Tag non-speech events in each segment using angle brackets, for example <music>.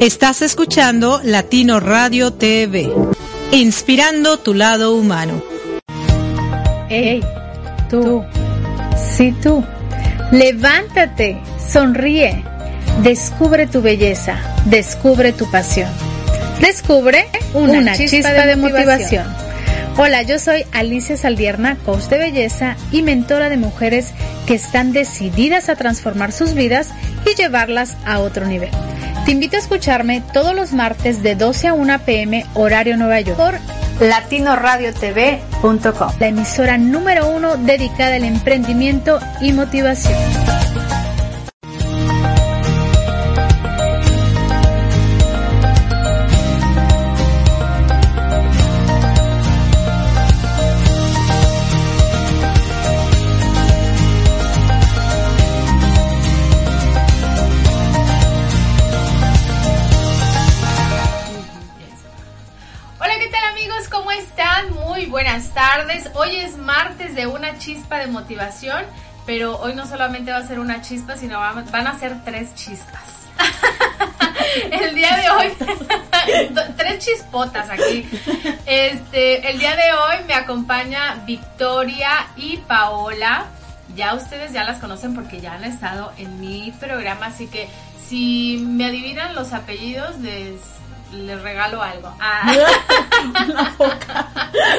Estás escuchando Latino Radio TV, inspirando tu lado humano. Hey, tú, sí tú, levántate, sonríe, descubre tu belleza, descubre tu pasión, descubre una, chispa, de, motivación. Hola, yo soy Alicia Saldierna, coach de belleza y mentora de mujeres que están decididas a transformar sus vidas y llevarlas a otro nivel. Te invito a escucharme todos los martes de 12 a 1 pm horario Nueva York por latinoradiotv.com, la emisora número uno dedicada al emprendimiento y motivación. Una chispa de motivación, pero hoy no solamente va a ser una chispa, sino van a ser tres chispas. <laughs> el día de hoy, <laughs> tres chispotas aquí. Este, el día de hoy me acompaña Victoria y Paola. Ya ustedes ya las conocen porque ya han estado en mi programa, así que si me adivinan los apellidos, les les regalo algo. Ah. <laughs> Una foca.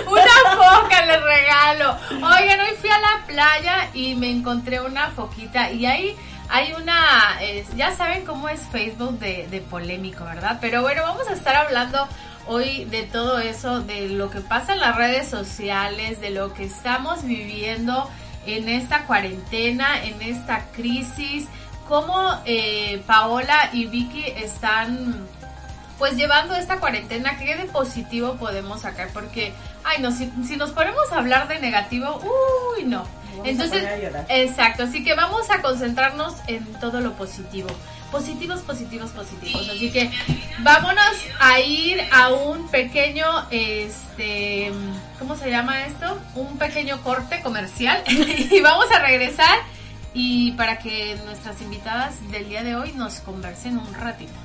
una foca les regalo. Oigan, hoy fui a la playa y me encontré una foquita y ahí hay una, ya saben cómo es Facebook de, de polémico, ¿verdad? Pero bueno, vamos a estar hablando hoy de todo eso, de lo que pasa en las redes sociales, de lo que estamos viviendo en esta cuarentena, en esta crisis, cómo eh, Paola y Vicky están pues llevando esta cuarentena, ¿qué de positivo podemos sacar? Porque, ay, no, si, nos ponemos a hablar de negativo, uy, no. Entonces, exacto, así que vamos a concentrarnos en todo lo positivo. Positivos, positivos, positivos. Así que vámonos a ir a un pequeño, este, ¿cómo se llama esto? Un pequeño corte comercial <laughs> y vamos a regresar y para que nuestras invitadas del día de hoy nos conversen un ratito.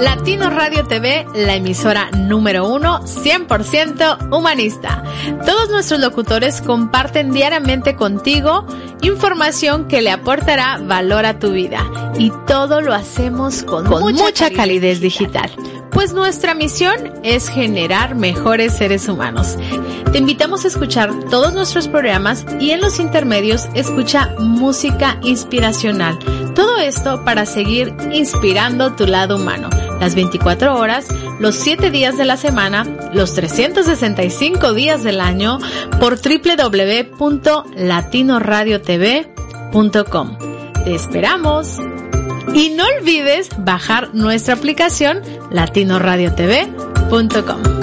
Latino Radio TV, la emisora número uno, 100% humanista. Todos nuestros locutores comparten diariamente contigo información que le aportará valor a tu vida. Y todo lo hacemos con, mucha, calidez digital pues nuestra misión es generar mejores seres humanos. Te invitamos a escuchar todos nuestros programas y en los intermedios escucha música inspiracional. Todo esto para seguir inspirando tu lado humano. Las 24 horas, los 7 días de la semana, los 365 días del año por Te esperamos. Y no olvides bajar nuestra aplicación latinoradiotv.com.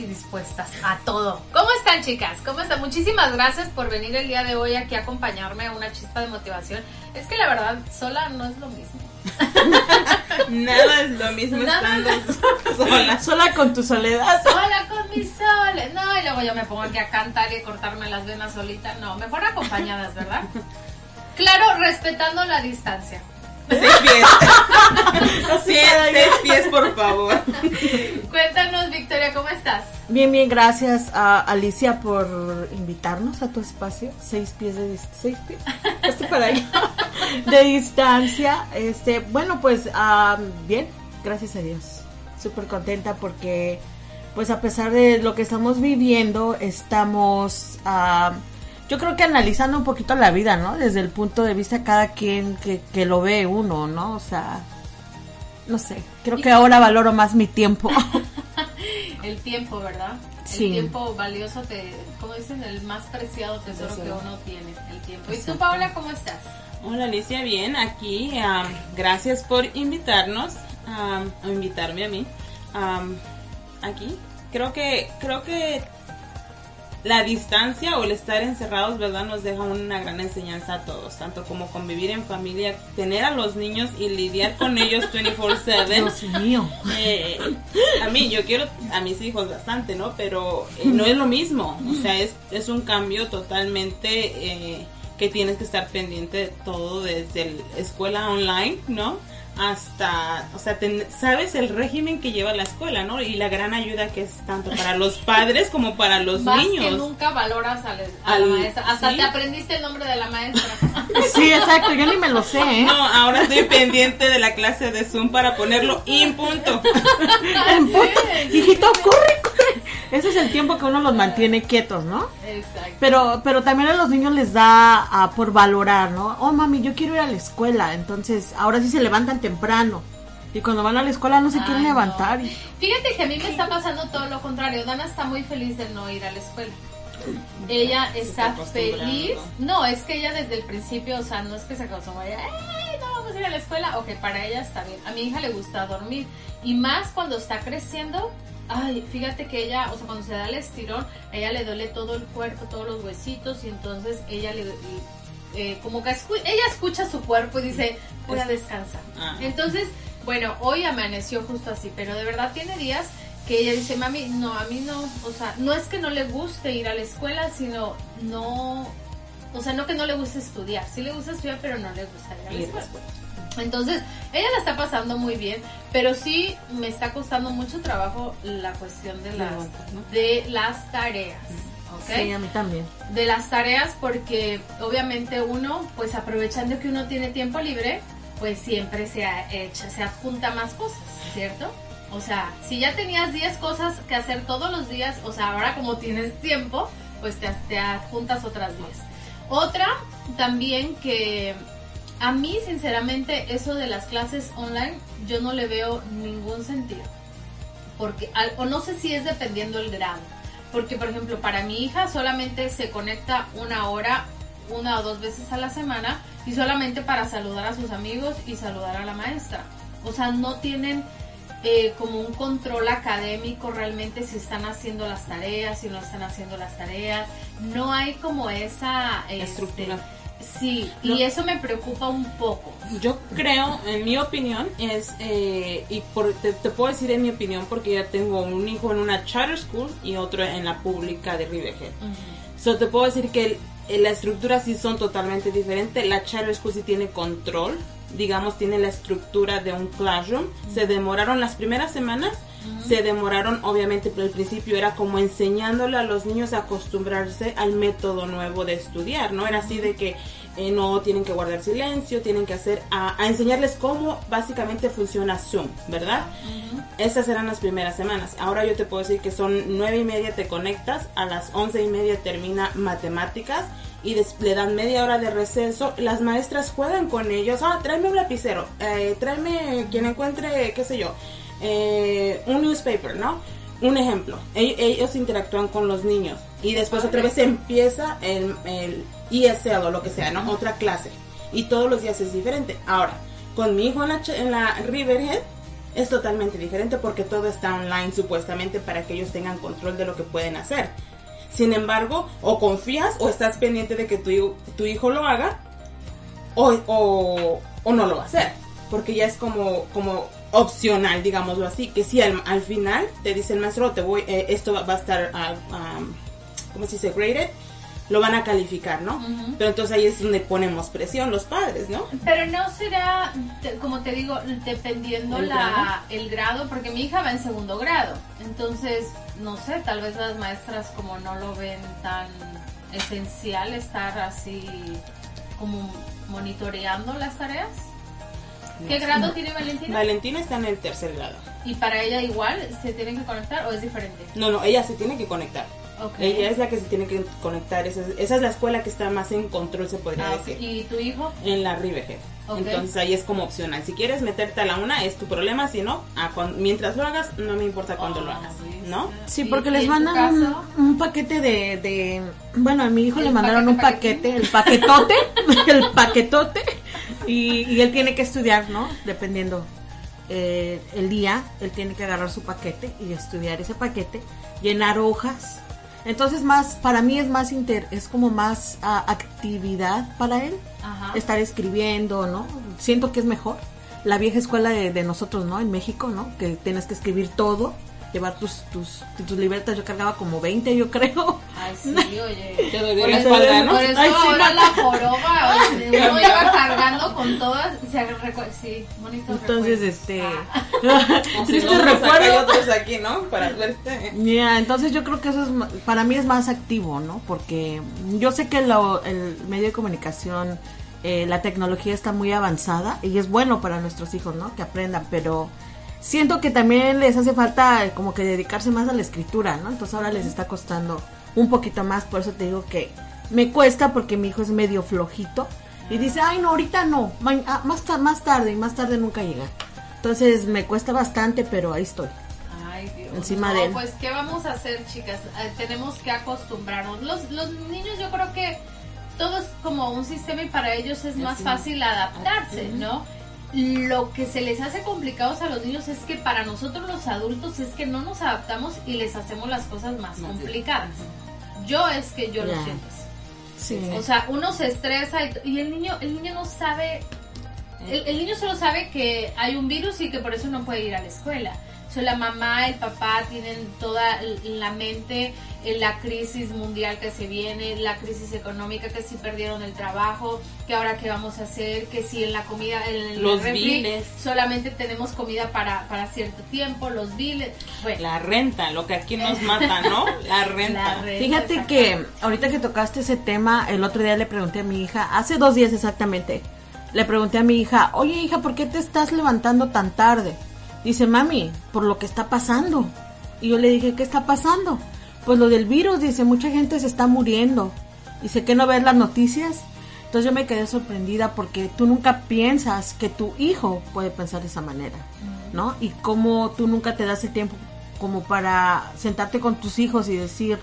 y dispuestas a todo. ¿Cómo están chicas? ¿Cómo están? Muchísimas gracias por venir el día de hoy aquí a acompañarme a una chispa de motivación. Es que la verdad, sola no es lo mismo. <laughs> Nada es lo mismo estando sola. Sola con tu soledad. Sola con mi soledad. No, y luego yo me pongo aquí a cantar y a cortarme las venas solita. No, mejor acompañadas, ¿verdad? <laughs> Claro, respetando la distancia. Seis pies. seis pies, por favor. Cuéntanos, Victoria, ¿cómo estás? Bien, bien, gracias a Alicia por invitarnos a tu espacio. Seis pies de seis pies, <laughs> estoy para ahí, de distancia. Este, bueno, pues bien, gracias a Dios. Súper contenta porque pues a pesar de lo que estamos viviendo, estamos, yo creo que analizando un poquito la vida, ¿no? Desde el punto de vista cada quien que, que lo ve uno, ¿no? O sea, no sé, creo que ahora valoro más mi tiempo. <laughs> El tiempo, ¿verdad? Sí. El tiempo valioso, te, como dicen, el más preciado tesoro que uno tiene, el tiempo. ¿Y tú, Paola, cómo estás? Hola Alicia, bien, aquí. am, gracias por invitarnos, am, o invitarme a mí. am, aquí. Creo que, creo que la distancia o el estar encerrados, ¿verdad? Nos deja una gran enseñanza a todos, tanto como convivir en familia, tener a los niños y lidiar con ellos 24/7. Dios mío. Eh, a mí, yo quiero a mis hijos bastante, ¿no? Pero eh, no es lo mismo. O sea, es, es un cambio totalmente eh, que tienes que estar pendiente de todo, desde el escuela online, ¿no? Hasta, o sea, ten- sabes el régimen que lleva la escuela, ¿no? Y la gran ayuda que es tanto para los <laughs> padres como para los Más que niños. nunca valoras a, la- a la Al- maestra. Hasta sí. te aprendiste el nombre de la maestra. <laughs> Sí, exacto, yo ni me lo sé, ¿eh? No, ahora estoy pendiente de la clase de Zoom para ponerlo en punto. <laughs> Hijito, corre, corre. Ese es el tiempo que uno los mantiene quietos, ¿no? Exacto. Pero, pero también a los niños les da ah, por valorar, ¿no? Oh, mami, yo quiero ir a la escuela. Entonces, ahora sí se levantan temprano. Y cuando van a la escuela no se quieren Ay, levantar. Fíjate que a mí me está pasando todo lo contrario. Dana está muy feliz de no ir a la escuela. Ella está feliz. No, es que ella desde el principio, o sea, no es que se acostumbró. ella, "Ey, no vamos a ir a la escuela. Ok, para ella está bien. A mi hija le gusta dormir. Y más cuando está creciendo. Ay, fíjate que ella, o sea, cuando se da el estirón, a ella le duele todo el cuerpo, todos los huesitos. Y entonces ella le. eh, como que escu- ella escucha su cuerpo y dice, voy a descansar. Ah. Entonces, bueno, hoy amaneció justo así, pero de verdad tiene días que ella dice, mami, no, a mí no, o sea, no es que no le guste ir a la escuela, sino no, o sea, no que no le guste estudiar, sí le gusta estudiar, pero no le gusta ir a la Ir a la escuela. Entonces, ella la está pasando muy bien, pero sí me está costando mucho trabajo la cuestión de las, de las tareas. ¿ok? Sí, a mí también. de las tareas porque obviamente uno, pues aprovechando que uno tiene tiempo libre, pues siempre se, ha- echa, se adjunta más cosas, ¿cierto? O sea, si ya tenías 10 cosas que hacer todos los días, o sea, ahora como tienes tiempo, pues te, te adjuntas otras 10. Otra también que a mí, sinceramente, eso de las clases online, yo no le veo ningún sentido. Porque, o no sé si es dependiendo el grado. Porque, por ejemplo, para mi hija solamente se conecta una hora, una o dos veces a la semana, y solamente para saludar a sus amigos y saludar a la maestra. O sea, no tienen eh, como un control académico realmente si están haciendo las tareas, si no están haciendo las tareas. No hay como esa este, Estructura. Sí, y eso me preocupa un poco. Yo creo, en mi opinión, es, eh, y por, te, te puedo decir en mi opinión porque ya tengo un hijo en una charter school y otro en la pública de Riverhead. So, te puedo decir que el- el- la estructura sí son totalmente diferentes. La charter school sí tiene control, digamos, tiene la estructura de un classroom. Se demoraron las primeras semanas, se demoraron, obviamente, pero al principio era como enseñándole a los niños a acostumbrarse al método nuevo de estudiar, ¿no? Era así de que eh, no tienen que guardar silencio, tienen que hacer, a, a enseñarles cómo básicamente funciona Zoom, ¿verdad? Esas eran las primeras semanas. Ahora yo te puedo decir que son nueve y media te conectas, a las once y media termina matemáticas y le dan media hora de receso. Las maestras juegan con ellos. Ah, tráeme un lapicero, eh, tráeme quien encuentre, qué sé yo, eh, un newspaper, ¿no? Un ejemplo, ellos interactúan con los niños y después otra vez empieza el, el ESL o lo que sea, ¿no? Otra clase. Y todos los días es diferente. Ahora, con mi hijo en la, en la Riverhead es totalmente diferente porque todo está online supuestamente para que ellos tengan control de lo que pueden hacer. Sin embargo, o confías o estás pendiente de que tu, hijo- tu hijo lo haga o, o, o no lo va a hacer. Porque ya es como, como opcional, digámoslo así. Que si al, al final te dice el maestro, te voy, eh, esto va, va a estar, ah, um, ¿cómo se dice? Graded. Lo van a calificar, ¿no? Pero entonces ahí es donde ponemos presión los padres, ¿no? Pero no será, como te digo, dependiendo ¿El la, grado? el grado, porque mi hija va en segundo grado. Entonces, no sé, tal vez las maestras como no lo ven tan esencial estar así como monitoreando las tareas. ¿Qué grado tiene Valentina? Valentina está en el tercer grado. ¿Y para ella igual se tienen que conectar o es diferente? No, no, ella se tiene que conectar. Ok. Ella es la que se tiene que conectar. Esa es, esa es la escuela que está más en control, se podría Ah, decir. ¿Y tu hijo? En la Riverhead. Ok. Entonces ahí es como opcional. Si quieres meterte a la una, es tu problema. Si no, a cuan- mientras lo hagas, no me importa cuándo lo Ah, hagas. ¿No? Sí, ¿Y- porque les mandan un, paquete de, de... Bueno, a mi hijo ¿El le mandaron paquete, un paquete, el paquetote, <laughs> el paquetote, y, y él tiene que estudiar, ¿no? Dependiendo eh, el día, él tiene que agarrar su paquete y estudiar ese paquete, llenar hojas. Entonces, más, para mí es más, inter, es como más ah, actividad para él, Ajá. estar escribiendo, ¿no? Siento que es mejor. La vieja escuela de, de nosotros, ¿no? En México, ¿no? Que tienes que escribir todo, llevar tus, tus, tus libretas. Yo cargaba como 20, yo creo. Ay, sí, <laughs> oye. Te dolió Por la eso, espalda, ¿no? por eso Ay, sí, ahora no. la <laughs> joroba, oye, <laughs> uno iba cargando con todas, se sí, bonito Entonces, este... Ah. Triste recuerdo. otros aquí, ¿no? Para verte. Mira, entonces yo creo que eso es, para mí es más activo, ¿no? Porque yo sé que lo- el medio de comunicación, eh, la tecnología está muy avanzada y es bueno para nuestros hijos, ¿no? Que aprendan, pero siento que también les hace falta como que dedicarse más a la escritura, ¿no? Entonces ahora les está costando un poquito más, por eso te digo que me cuesta porque mi hijo es medio flojito y dice, ay, no, ahorita no, ma- ah, más, ta- más tarde y más tarde nunca llega. Entonces me cuesta bastante, pero ahí estoy. Ay, Dios. Encima no, de él. Pues, ¿qué vamos a hacer, chicas? Eh, tenemos que acostumbrarnos. Los, los niños, yo creo que todo es como un sistema y para ellos es más fácil adaptarse, ¿no? Lo que se les hace complicados a los niños es que para nosotros los adultos es que no nos adaptamos y les hacemos las cosas más complicadas. Yo es que yo lo siento así. Sí. O sea, uno se estresa y, y el niño el niño no sabe el, el niño solo sabe que hay un virus y que por eso no puede ir a la escuela. O sea, la mamá, el papá tienen toda la mente en la crisis mundial que se viene, la crisis económica, que si perdieron el trabajo, que ahora qué vamos a hacer, que si en la comida, en el Los refri biles. solamente tenemos comida para, para cierto tiempo, los biles. Bueno, La renta, lo que aquí nos mata, ¿no? <laughs> La renta. la Fíjate que ahorita que tocaste ese tema, el otro día le pregunté a mi hija, hace dos días exactamente, le pregunté a mi hija, oye hija, ¿por qué te estás levantando tan tarde? Dice, mami, por lo que está pasando. Y yo le dije, ¿qué está pasando? Pues lo del virus, dice, mucha gente se está muriendo. Dice, ¿qué no ves las noticias? Entonces yo me quedé sorprendida porque tú nunca piensas que tu hijo puede pensar de esa manera, ¿no? Y cómo tú nunca te das el tiempo como para sentarte con tus hijos y decir,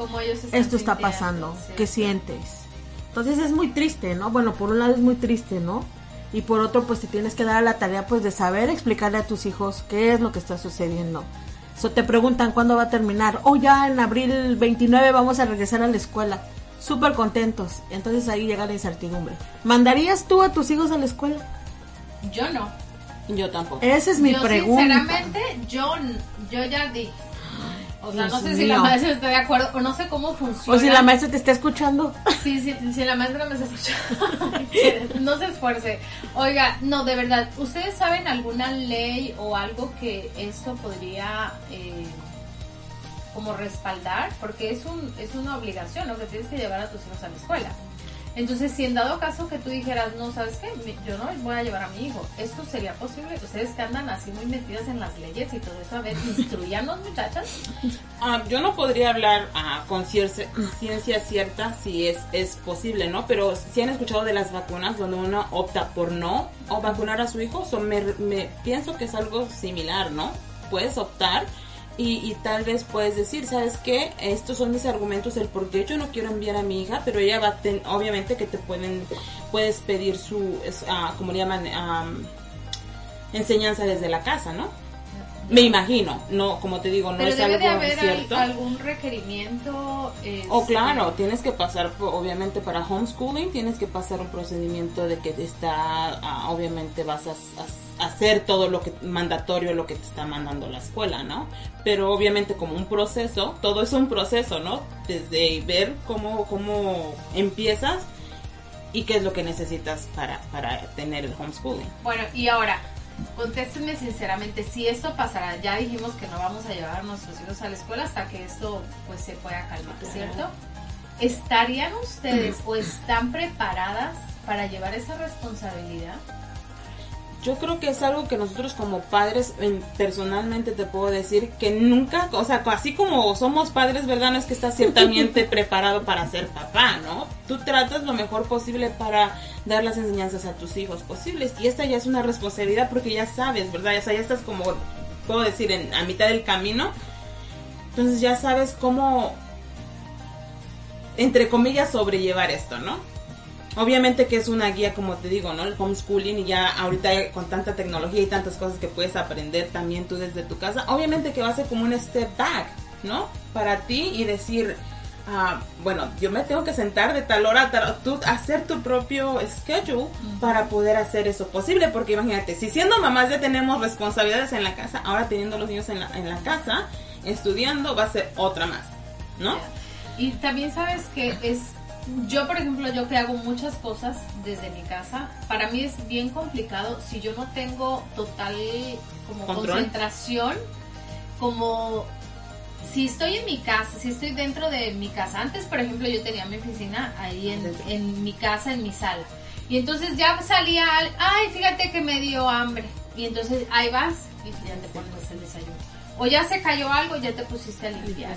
esto está pasando. ¿qué sientes? Entonces es muy triste, ¿no? Bueno, por un lado es muy triste, ¿no? Y por otro, pues te tienes que dar a la tarea, pues, de saber explicarle a tus hijos qué es lo que está sucediendo. So, te preguntan cuándo va a terminar. Oh, ya en abril 29 vamos a regresar a la escuela. Súper contentos. Entonces ahí llega la incertidumbre. ¿Mandarías tú a tus hijos a la escuela? Yo no. Yo tampoco. Esa es mi yo pregunta. sinceramente, yo, yo ya dije. O sea, no sé si la maestra está de acuerdo o no sé cómo funciona. O si la maestra te está escuchando. Sí, sí, si la maestra me está escuchando. <laughs> no se esfuerce. Oiga, no, de verdad, ¿ustedes saben alguna ley o algo que esto podría eh, como respaldar? Porque es, un, es una obligación, ¿no? Que tienes que llevar a tus hijos a la escuela. Entonces, si en dado caso que tú dijeras, no, ¿sabes qué? Yo no voy a llevar a mi hijo. ¿Esto sería posible? Ustedes que andan así muy metidas en las leyes y todo eso, a ver, <laughs> instruyanos, muchachas. Ah, yo no podría hablar ah, con ciencia cierta si es, es posible, ¿no? Pero si han escuchado de las vacunas donde uno opta por no o vacunar a su hijo, so me, me- pienso que es algo similar, ¿no? Puedes optar y, y tal vez puedes decir, ¿sabes qué? Estos son mis argumentos del por qué yo no quiero enviar a mi hija, pero ella va a ten- obviamente que te pueden, puedes pedir su, ah, como le llaman, Am, enseñanza desde la casa, ¿no? Me imagino, no, como te digo, no Pero es debe algo de haber al- cierto. algún requerimiento. este, Oh, claro, tienes que pasar, obviamente, para homeschooling, tienes que pasar un procedimiento de que te está, ah, obviamente vas a, a- a hacer todo lo que mandatorio, lo que te está mandando la escuela, ¿no? Pero obviamente como un proceso, todo es un proceso, ¿no? Desde ver cómo, cómo empiezas y qué es lo que necesitas para, para tener el homeschooling. Bueno, y ahora, contéstenme sinceramente, si esto pasara, ya dijimos que no vamos a llevar a nuestros hijos a la escuela hasta que esto pues se pueda calmar, ¿cierto? ¿Estarían ustedes o están preparadas para llevar esa responsabilidad? Yo creo que es algo que nosotros como padres, en- personalmente te puedo decir que nunca, o sea, así como somos padres, ¿verdad? No es que estás ciertamente <laughs> preparado para ser papá, ¿no? Tú tratas lo mejor posible para dar las enseñanzas a tus hijos posibles. Y esta ya es una responsabilidad porque ya sabes, ¿verdad? O sea, ya estás como, puedo decir, en, a mitad del camino. Entonces ya sabes cómo, entre comillas, sobrellevar esto, ¿no? Obviamente que es una guía, como te digo, ¿no? El homeschooling y ya ahorita con tanta tecnología y tantas cosas que puedes aprender también tú desde tu casa, obviamente que va a ser como un step back, ¿no? Para ti y decir, ah, bueno, yo me tengo que sentar de tal hora a tal hora, tú hacer tu propio schedule para poder hacer eso posible, porque imagínate, si siendo mamás ya tenemos responsabilidades en la casa, ahora teniendo los niños en la, en la casa, estudiando, va a ser otra más, ¿no? Y también sabes que es, yo por ejemplo, yo que hago muchas cosas desde mi casa, para mí es bien complicado si yo no tengo total como Control. concentración, como si estoy en mi casa, si estoy dentro de mi casa. Antes, por ejemplo, yo tenía mi oficina ahí en, en mi casa, en mi sala. Y entonces ya salía, al- ay, fíjate que me dio hambre. Y entonces ahí vas y ya te pones el desayuno. O ya se cayó algo, ya te pusiste a limpiar.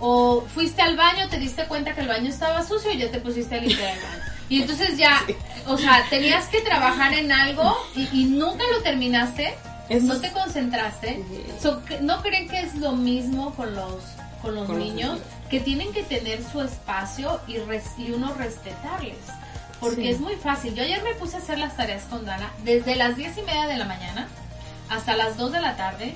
O fuiste al baño, te diste cuenta que el baño estaba sucio y ya te pusiste a limpiar el baño. Y entonces ya, <laughs> o sea, tenías que trabajar en algo y, y nunca lo terminaste, Eso no te concentraste. So, ¿No creen que es lo mismo con los, con los Con niños? Que tienen que tener su espacio y, res- y uno respetarles. Porque Sí. es muy fácil. Yo ayer me puse a hacer las tareas con Dana desde las diez y media de la mañana hasta las 2 de la tarde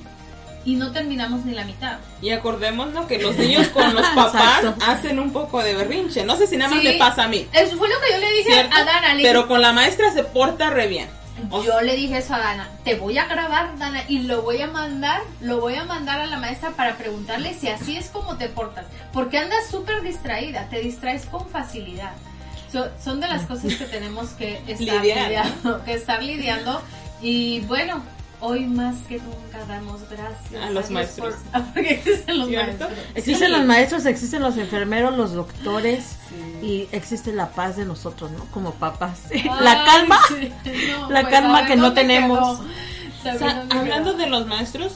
y no terminamos ni la mitad. Y acordémonos que los niños con los <laughs> papás hacen un poco de berrinche. No sé si nada más Sí. le pasa a mí. Eso fue lo que yo le dije ¿cierto? a Dana. Le Pero dije, con la maestra se porta re bien. O- yo le dije eso a Dana. Te voy a grabar, Dana, y lo voy a mandar, lo voy a mandar a la maestra para preguntarle si así es como te portas. Porque andas súper distraída, te distraes con facilidad. So- son de las cosas que tenemos que estar lidiando, <laughs> que estar lidiando. Y bueno, hoy más que nunca damos gracias A los Dios maestros. por- <laughs> porque existen los ¿Cierto? maestros. Existen Sí. los maestros, existen los enfermeros, los doctores y existe la paz de nosotros, ¿no? Como papás. <laughs> la calma. sí, no, la pues, calma ver, que no ¿dónde tenemos. O sea, Sabrina, ¿dónde hablando de los maestros,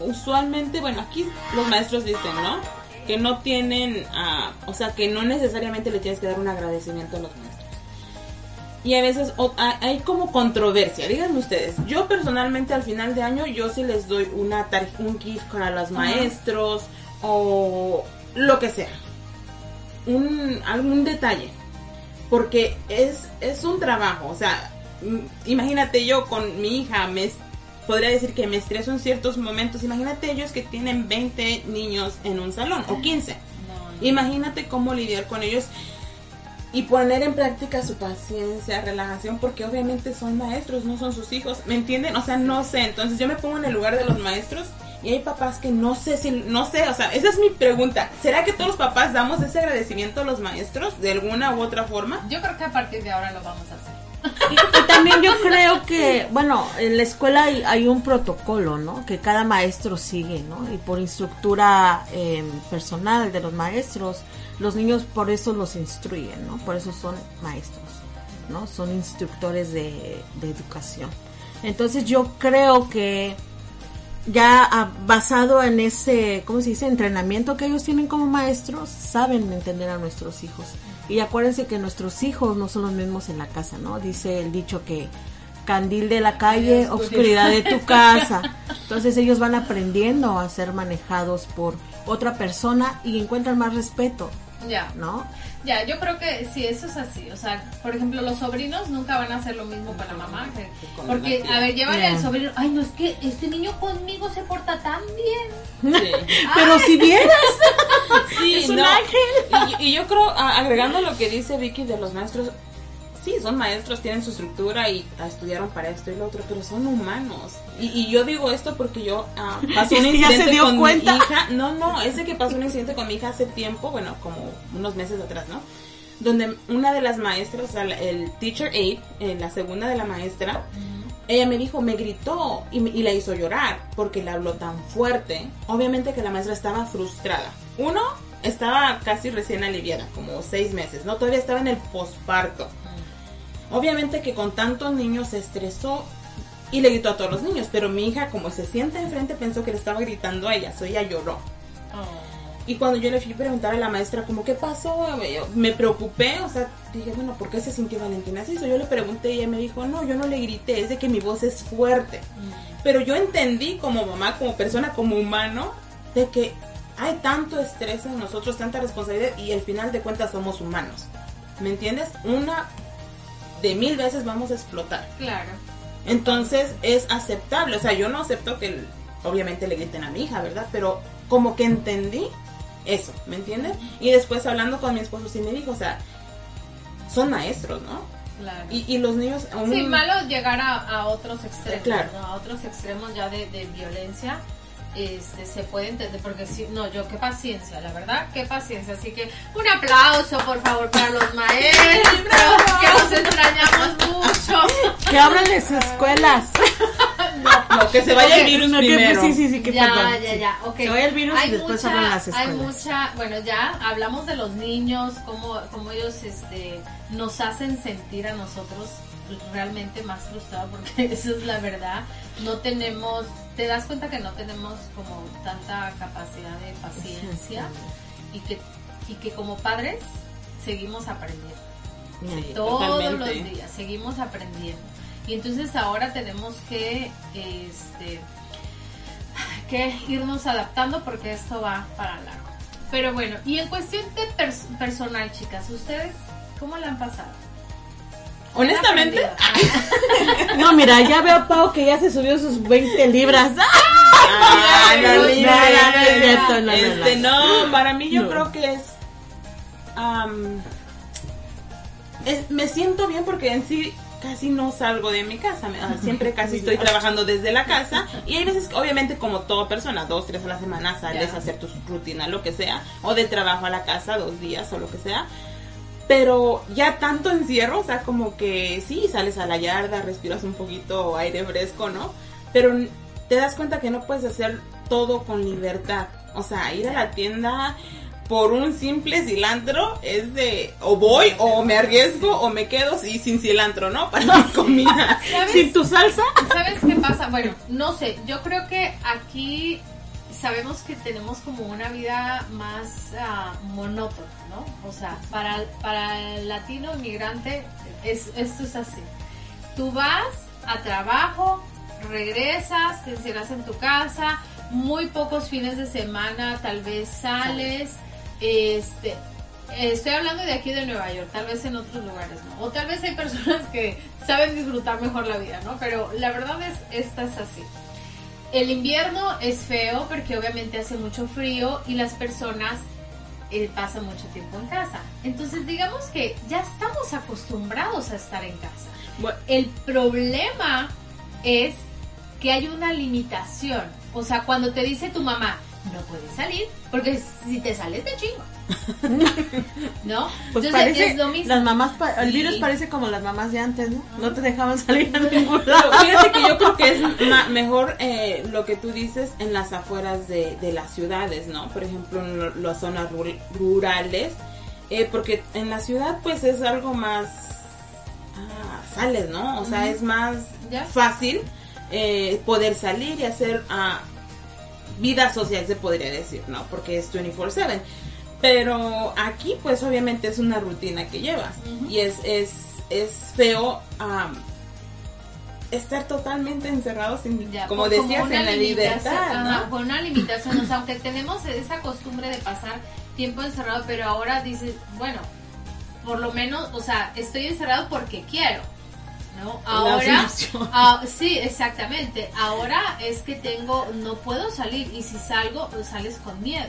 usualmente, bueno, aquí los maestros dicen, ¿no? Que no tienen, ah, o sea, que no necesariamente le tienes que dar un agradecimiento a los maestros. Y a veces hay como controversia, díganme ustedes. Yo personalmente al final de año yo sí les doy una tar- un gift para los maestros o lo que sea. Un, algún detalle. Porque es, es un trabajo, o sea, mm, imagínate yo con mi hija, me, podría decir que me estreso en ciertos momentos. Imagínate ellos que tienen 20 niños en un salón o 15. Imagínate cómo lidiar con ellos y poner en práctica su paciencia, relajación, porque obviamente son maestros, no son sus hijos, ¿me entienden? O sea, no sé, entonces yo me pongo en el lugar de los maestros y hay papás que no sé si, no sé, o sea, esa es mi pregunta, ¿será que todos los papás damos ese agradecimiento a los maestros de alguna u otra forma? Yo creo que a partir de ahora lo vamos a hacer. Y, y también yo creo que, bueno, en la escuela hay, hay un protocolo, ¿no? Que cada maestro sigue, ¿no? Y por instructura eh, personal de los maestros, los niños por eso los instruyen, ¿no? Por eso son maestros, ¿no? Son instructores de, de educación. Entonces yo creo que ya ah, basado en ese, ¿cómo se dice? Entrenamiento que ellos tienen como maestros, saben entender a nuestros hijos. Y acuérdense que nuestros hijos no son los mismos en la casa, ¿no? Dice el dicho que candil de la calle, obscuridad de tu casa. <laughs> Entonces ellos van aprendiendo a ser manejados por otra persona y encuentran más respeto, Ya, ¿no? ya, yo creo que sí, eso es así. O sea, por ejemplo, los sobrinos nunca van a hacer lo mismo con la mamá. que- porque, a ver, llévale Ya. al sobrino. Ay, no, es que este niño conmigo se porta tan bien. Sí. <laughs> Pero si vieras, Sí, Es un no. ángel. Y, y yo creo, agregando lo que dice Vicky de los maestros, sí, son maestros, tienen su estructura y estudiaron para esto y lo otro, pero son humanos. Y, y yo digo esto porque yo ah, <laughs> pasé un incidente con cuenta. mi hija. No, no, es de que pasó un incidente con mi hija hace tiempo, bueno, como unos meses atrás, ¿no? Donde una de las maestras, el teacher aide, eh, la segunda de la maestra, ella me dijo, me gritó y, y la hizo llorar porque le habló tan fuerte. Obviamente que la maestra estaba frustrada. Uno, estaba casi recién aliviada, como seis meses, ¿no? Todavía estaba en el posparto. Obviamente que con tantos niños se estresó y le gritó a todos los niños, pero mi hija como se sienta enfrente pensó que le estaba gritando a ella, so ella lloró. Oh. Y cuando yo le fui a preguntar a la maestra como qué pasó, me preocupé, o sea, dije, bueno, ¿por qué se sintió Valentina así? So, yo le pregunté y ella me dijo, no, yo no le grité, es de que mi voz es fuerte. Pero yo entendí como mamá, como persona, como humano, de que hay tanto estrés en nosotros, tanta responsabilidad y al final de cuentas somos humanos. ¿Me entiendes? Una de mil veces vamos a explotar. Claro. Entonces es aceptable. O sea, yo no acepto que obviamente le griten a mi hija, ¿verdad? Pero como que entendí eso, ¿me entiendes? Y después hablando con mi esposo sí me dijo, o sea, son maestros, ¿no? Claro. Y, y los niños aún... Sí, malo llegar a, a otros extremos, Claro. ¿no? A otros extremos ya de, de violencia. Este, se puede entender, porque si, no, yo, qué paciencia, la verdad, qué paciencia. Así que un aplauso, por favor, para los maestros, que los extrañamos mucho. Que abran las escuelas. <laughs> No, que se vaya el Ok. virus No, que- primero. sí, sí, sí, que ya, perdón. ya, sí. ya, ok. Que vaya el virus Hay y después mucha- abran las Hay escuelas. mucha, bueno, ya hablamos de los niños, cómo, cómo ellos este, nos hacen sentir a nosotros realmente más frustrados, porque <laughs> eso es la verdad. No tenemos, te das cuenta que no tenemos como tanta capacidad de paciencia y que, y que como padres seguimos aprendiendo Sí, todos totalmente. los días, seguimos aprendiendo. Y entonces ahora tenemos que, este, que irnos adaptando porque esto va para largo. Pero bueno, y en cuestión de pers- personal, chicas, ¿ustedes cómo la han pasado? ¿Qué han Honestamente? <laughs> No, mira, ya veo a Pau que ya se subió sus 20 libras. Ah, no, este, no, para mí yo No. creo que es, am, es- me siento bien porque en sí casi no salgo de mi casa, siempre casi estoy <laughs> trabajando desde la casa y hay veces, que, obviamente como toda persona, dos, tres a la semana sales a hacer tu rutina, lo que sea, o del trabajo a la casa, dos días o lo que sea, pero ya tanto encierro, o sea, como que sí, sales a la yarda, respiras un poquito aire fresco, ¿no? Pero te das cuenta que no puedes hacer todo con libertad. O sea, ir a la tienda por un simple cilantro es de o voy o me arriesgo o me quedo sin cilantro, ¿no? Para mi <laughs> comida. ¿Sabes? Sin tu salsa. ¿Sabes qué pasa? Bueno, no sé, yo creo que aquí sabemos que tenemos como una vida más ah, monótona, ¿no? O sea, para, para el latino inmigrante es, esto es así. Tú vas a trabajo, regresas, te encierras en tu casa, muy pocos fines de semana, tal vez sales, este... Estoy hablando de aquí de Nueva York, tal vez en otros lugares, ¿no? O tal vez hay personas que saben disfrutar mejor la vida, ¿no? Pero la verdad es, esta es así. El invierno es feo porque obviamente hace mucho frío y las personas eh, pasan mucho tiempo en casa. Entonces digamos que ya estamos acostumbrados a estar en casa. Bueno, El problema es que hay una limitación. O sea, cuando te dice tu mamá, no puedes salir, porque si te sales te chingo. <laughs> ¿No? Pues Entonces parece, es lo mismo. las mamás, pa- el Sí. virus parece como las mamás de antes, ¿no? No te dejaban salir a ningún Pero lado. fíjate que yo creo que es <laughs> mejor eh, lo que tú dices en las afueras de, de las ciudades, ¿no? Por ejemplo, en las zonas ru- rurales, eh, porque en la ciudad pues es algo más... ah, sales, ¿no? O sea, es más Ya. fácil eh, poder salir y hacer ah, vida social, se podría decir, ¿no? Porque es 24/7. Pero aquí pues obviamente es una rutina que llevas y es, es, es feo am, estar totalmente encerrado sin, Ya, como decías, en la libertad, ajá, ¿no? con una limitación, o sea, aunque tenemos esa costumbre de pasar tiempo encerrado, pero ahora dices, bueno, por lo menos, o sea, estoy encerrado porque quiero, ¿no? Ahora, ah, sí, exactamente, ahora es que tengo, no puedo salir y si salgo, pues sales con miedo.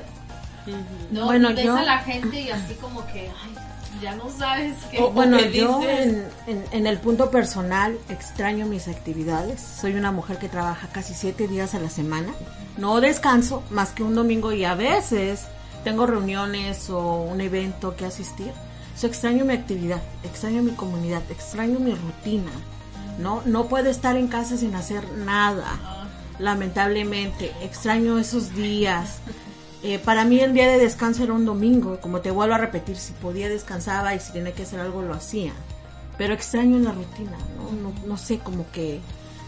¿no? Bueno, ves yo- a la gente y así como que, ay, ya no sabes qué. Bueno, que yo dices- en, en- en el punto personal extraño mis actividades. Soy una mujer que trabaja casi siete días a la semana. No descanso más que un domingo y a veces tengo reuniones o un evento que asistir. Extraño mi actividad, extraño mi comunidad, extraño mi rutina. No, no puedo estar en casa sin hacer nada. Lamentablemente, extraño esos días. Eh, para mí el día de descanso era un domingo, como te vuelvo a repetir, si podía descansaba y si tenía que hacer algo lo hacía. Pero extraño la rutina, ¿no? No, no sé, como que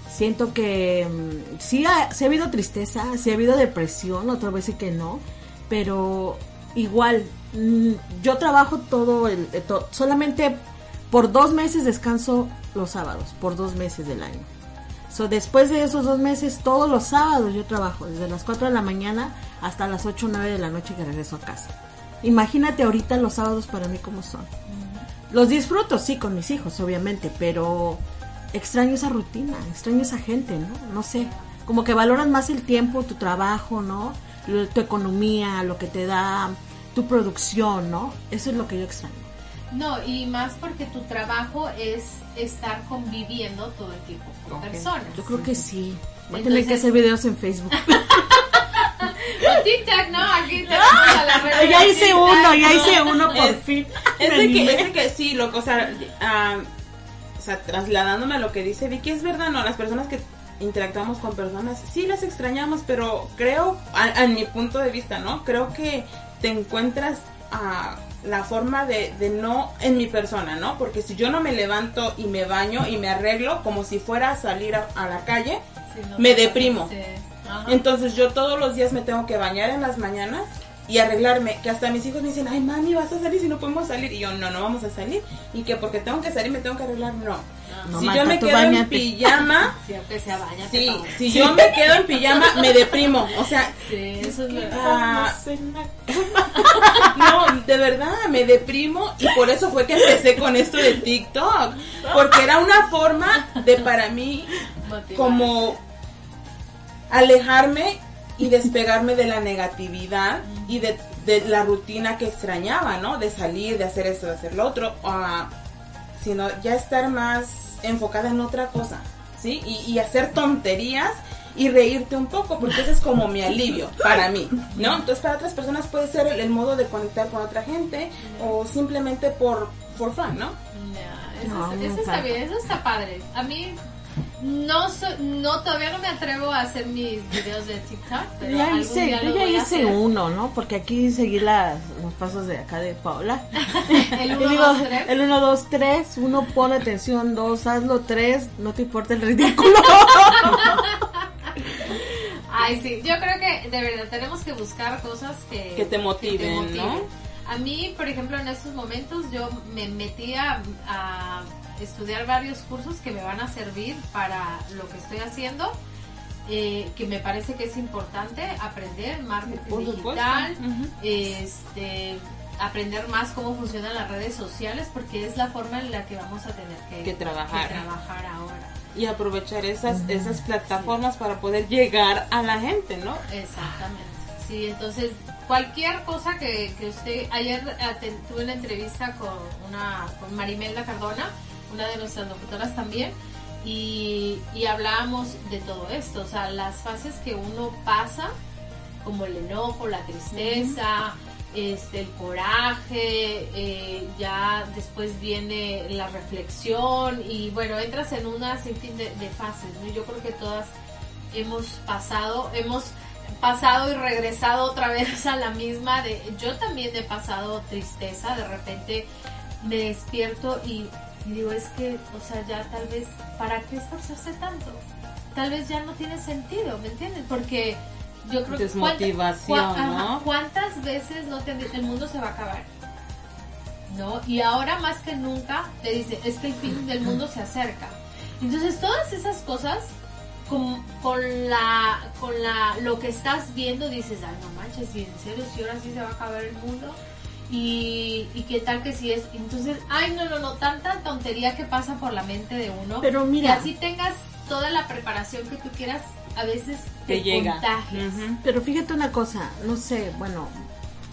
siento que mm, sí ha, ha habido tristeza, sí ha habido depresión, otra vez sí que no, pero igual, yo trabajo todo el, eh, to- solamente por dos meses descanso los sábados, por dos meses del año. So, después de esos dos meses, todos los sábados yo trabajo, desde las 4 de la mañana hasta las 8 o 9 de la noche que regreso a casa. Imagínate ahorita los sábados para mí cómo son. Los disfruto, sí, con mis hijos, obviamente, pero extraño esa rutina, extraño esa gente, ¿no? No sé, como que valoran más el tiempo, tu trabajo, ¿no? Tu economía, lo que te da tu producción, ¿no? Eso es lo que yo extraño. No, y más porque tu trabajo es estar conviviendo todo el tiempo con personas. Yo creo que sí. Voy a tener que hacer videos en Facebook. <laughs> O TikTok, ¿no? Aquí tenemos a la red ya hice TikTok, uno, ya ¿no? hice uno por Es- fin. Es de, que, es de que sí, loco, o sea, ah, o sea, trasladándome a lo que dice Vicky, es verdad, ¿no? Las personas que interactuamos con personas, sí las extrañamos, pero creo, a, a mi punto de vista, ¿no? Creo que te encuentras a la forma de, de no en mi persona, ¿no? Porque si yo no me levanto y me baño y me arreglo como si fuera a salir a, a la calle, Sí, no, me deprimo. sí. Entonces yo todos los días me tengo que bañar en las mañanas y arreglarme, que hasta mis hijos me dicen, ay mami, vas a salir si no podemos salir. Y yo, no, no vamos a salir. Y que porque tengo que salir me tengo que arreglar, no. No, si yo me quedo en pijama, <laughs> Sí, aunque sea bañate, sí, Pau. si yo me quedo en pijama, me deprimo. O sea, eso es verdad. ah, no, de verdad, me deprimo y por eso fue que empecé con esto de TikTok. Porque era una forma de para mí Motivar. como alejarme y despegarme de la negatividad y de, de la rutina que extrañaba, ¿no? De salir, de hacer esto, de hacer lo otro, ah, sino ya estar más enfocada en otra cosa, ¿sí? Y, y hacer tonterías y reírte un poco, porque ese es como mi alivio para mí, ¿no? Entonces para otras personas puede ser el, el modo de conectar con otra gente o simplemente por, por fun, ¿no? Eso, No, eso está bien, eso está padre. A mí no, so- no todavía no me atrevo a hacer mis videos de TikTok, pero Ya algún hice, día yo lo ya voy a hice hacer. uno, ¿no? Porque aquí seguí las, los pasos de acá de Paula. <laughs> <laughs> El Y 1, digo, 2, 3. el 1, 2, 3, uno pone atención, dos, hazlo, tres, no te importa el ridículo. <laughs> Ay, sí, yo creo que de verdad tenemos que buscar cosas que, Que te motiven, ¿no? A mí, por ejemplo, en estos momentos yo me metí a, a estudiar varios cursos que me van a servir para lo que estoy haciendo, eh, que me parece que es importante aprender marketing digital, este aprender más cómo funcionan las redes sociales porque es la forma en la que vamos a tener que, Que trabajar. que trabajar ahora. y aprovechar esas, esas plataformas para poder llegar a la gente, ¿no? Exactamente. Sí, entonces cualquier cosa que, que usted ayer tuve una entrevista con una con Marimelda Cardona, una de nuestras locutoras también, y, y hablábamos de todo esto, o sea, las fases que uno pasa, como el enojo, la tristeza, este, el coraje, eh, ya después viene la reflexión y bueno, entras en una sinfín de, de fases, ¿no? Yo creo que todas hemos pasado, hemos pasado y regresado otra vez a la misma de yo también he pasado tristeza, de repente me despierto y, y digo, es que, o sea, ya tal vez, ¿para qué esforzarse tanto? Tal vez ya no tiene sentido, ¿me entiendes? Porque yo creo que... ¿cuánta- Desmotivación, cua- ajá, ¿no? ¿Cuántas veces no te el mundo se va a acabar? ¿No? Y ahora más que nunca te dice, es que el fin del mundo se acerca. Entonces todas esas cosas con, con la con la lo que estás viendo dices, ay no manches, ¿y en serio si ahora sí se va a acabar el mundo? Y, y qué tal que si es, entonces, ay no, no, no, tanta tontería que pasa por la mente de uno. Pero mira. que así tengas toda la preparación que tú quieras, a veces te, Te llega. contagias. Pero fíjate una cosa, no sé, bueno,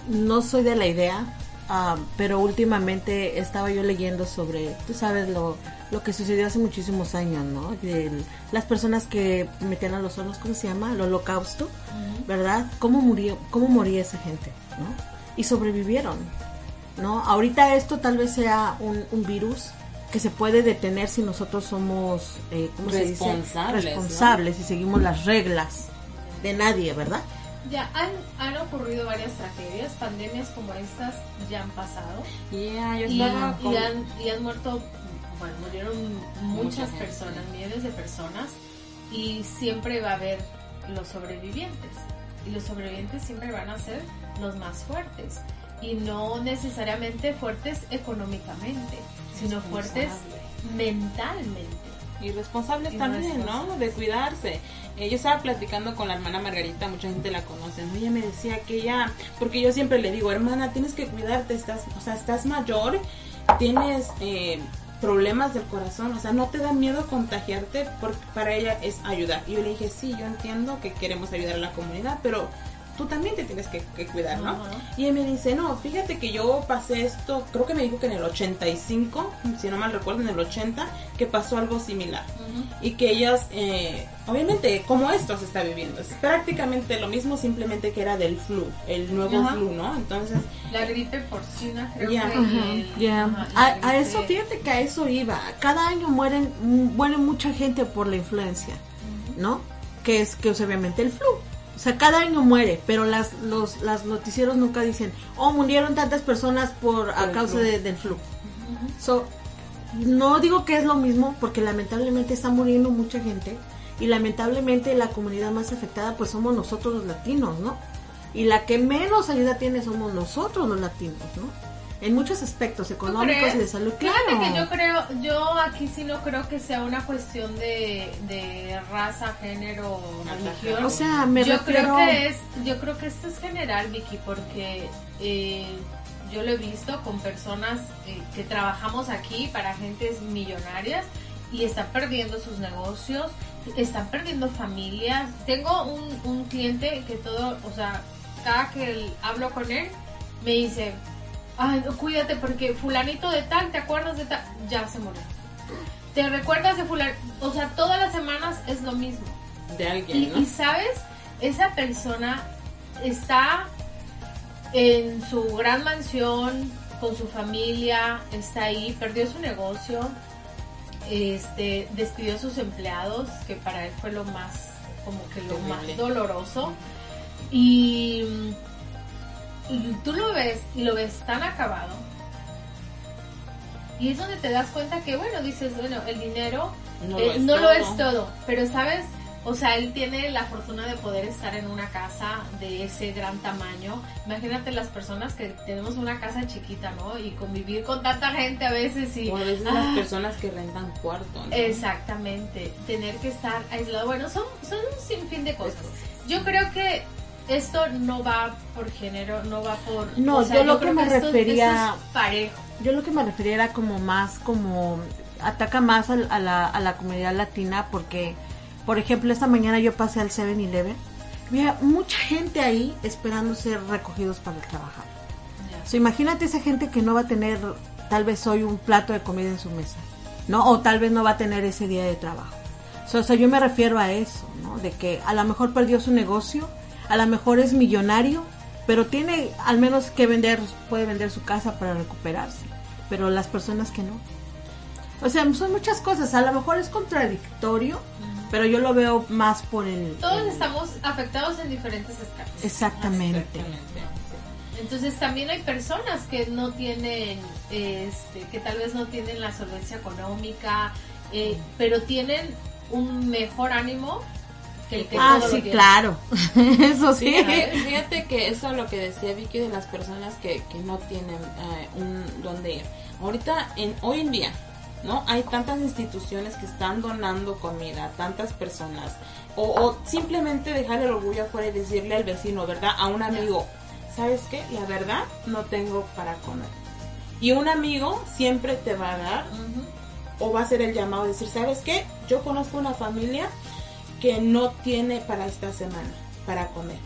no soy de la idea, ah, pero últimamente estaba yo leyendo sobre, tú sabes, lo, lo que sucedió hace muchísimos años, ¿no? El- las personas que metían a los hornos, ¿cómo se llama? El holocausto, ¿verdad? ¿Cómo murió, cómo moría esa gente, ¿no? Y sobrevivieron, ¿no? Ahorita esto tal vez sea un, un virus que se puede detener si nosotros somos, eh, ¿cómo se dice? Responsables, y seguimos las reglas de nadie, ¿verdad? Ya han, han ocurrido varias tragedias, pandemias como estas ya han pasado Yeah, yo y, y han, y han muerto, bueno, murieron muchas personas, millones de personas y siempre va a haber los sobrevivientes. Y los sobrevivientes siempre van a ser los más fuertes. Y no necesariamente fuertes económicamente, sino fuertes mentalmente. Y responsables también, ¿no? De cuidarse. Eh, yo estaba platicando con la hermana Margarita, mucha gente la conoce, ¿no? Ella me decía que ella, porque yo siempre le digo, hermana, tienes que cuidarte, estás, o sea, estás mayor, tienes eh, problemas del corazón, o sea, no te da miedo contagiarte, porque para ella es ayudar. Y yo le dije, sí, yo entiendo que queremos ayudar a la comunidad, pero tú también te tienes que, cuidar, ¿no? Y él me dice, no, fíjate que yo pasé esto, creo que me dijo que en el 85, si no mal recuerdo, en el 80, que pasó algo similar. Y que ellas, eh, obviamente, como esto se está viviendo, es prácticamente lo mismo, simplemente que era del flu, el nuevo flu, ¿no? Entonces... La gripe porcina, creo que... a, eso, fíjate que a eso iba. Cada año mueren, muere mucha gente por la influencia, ¿no? Que es, que es obviamente el flu. O sea, cada año muere, pero las, los las noticieros nunca dicen, oh, murieron tantas personas por a causa del flu. no digo que es lo mismo, porque lamentablemente está muriendo mucha gente y lamentablemente la comunidad más afectada pues somos nosotros los latinos, ¿no? Y la que menos ayuda tiene somos nosotros los latinos, ¿no? En muchos aspectos económicos y de salud. Claro. que yo creo, yo aquí sí no creo que sea una cuestión de, de raza, género, religión. O sea, me yo creo que es, yo creo que esto es general, Vicky, porque eh, yo lo he visto con personas eh, que trabajamos aquí para gentes millonarias y están perdiendo sus negocios, están perdiendo familias. Tengo un, un cliente que todo, o sea, cada que hablo con él, me dice, ay, cuídate porque fulanito de tal, ¿te acuerdas de tal? Ya se murió. ¿Te recuerdas de fulanito? O sea, todas las semanas es lo mismo. De alguien, y, sabes, esa persona está en su gran mansión, con su familia, está ahí, perdió su negocio, este, despidió a sus empleados, que para él fue lo más, como que lo más doloroso. Y tú lo ves y lo ves tan acabado. Y es donde te das cuenta que, bueno, dices, bueno, el dinero no, lo, eh, es todo, pero sabes, o sea, él tiene la fortuna de poder estar en una casa de ese gran tamaño. Imagínate las personas que tenemos una casa chiquita, ¿no? Y convivir con tanta gente a veces y... O a veces las ah. personas que rentan cuarto, ¿no? Exactamente, tener que estar aislado. Bueno, son, son un sinfín de cosas. Yo creo que esto no va por género, no va por... No, yo lo que me refería... parejo. Yo lo que me refería era como más, como... Ataca más a, la, a la comunidad latina porque, por ejemplo, esta mañana yo pasé al 7-Eleven. Había mucha gente ahí esperando ser recogidos para trabajar. So, imagínate esa gente que no va a tener tal vez hoy un plato de comida en su mesa, ¿no? O tal vez no va a tener ese día de trabajo. o sea, yo me refiero a eso, ¿no? De que a lo mejor perdió su negocio a lo mejor es millonario, pero tiene al menos que vender, puede vender su casa para recuperarse, pero las personas que no. O sea, son muchas cosas, a lo mejor es contradictorio, pero yo lo veo más por el... Todos estamos afectados en diferentes escalas. Exactamente. Entonces también hay personas que no tienen, este, que tal vez no tienen la solvencia económica, eh, pero tienen un mejor ánimo ah, sí, claro. <laughs> eso sí. fíjate que eso es lo que decía Vicky de las personas que, que no tienen eh, un donde ir. Ahorita, en, hoy en día, ¿no? Hay tantas instituciones que están donando comida, tantas personas. O, simplemente dejar el orgullo afuera y decirle al vecino, ¿verdad? A un amigo, ¿sabes qué? La verdad, no tengo para comer. Y un amigo siempre te va a dar o va a hacer el llamado, decir, ¿sabes qué? Yo conozco una familia que no tiene para esta semana para comer.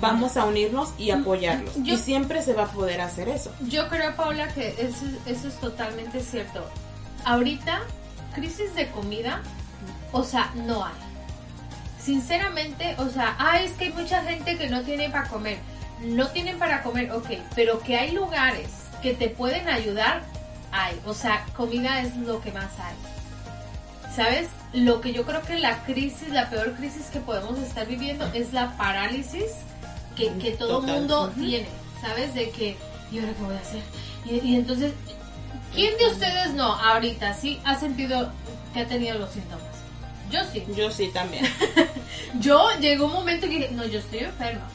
Vamos a unirnos y apoyarlos. y siempre se va a poder hacer eso. Yo creo, Paula, que eso, eso es totalmente cierto. Ahorita, crisis de comida, o sea, no hay. Sinceramente, o sea, ah, es que hay mucha gente que no tiene para comer. No tienen para comer, ok, pero que hay lugares que te pueden ayudar, hay. O sea, comida es lo que más hay. ¿Sabes? Lo que yo creo que la crisis, la peor crisis que podemos estar viviendo es la parálisis que, que todo mundo tiene, ¿sabes? De que, ¿y ahora qué voy a hacer? Y, entonces, ¿quién de ustedes no ahorita sí ha sentido que ha tenido los síntomas? Yo sí. Yo sí también. <laughs> Yo llegó un momento que dije, no, yo estoy enferma.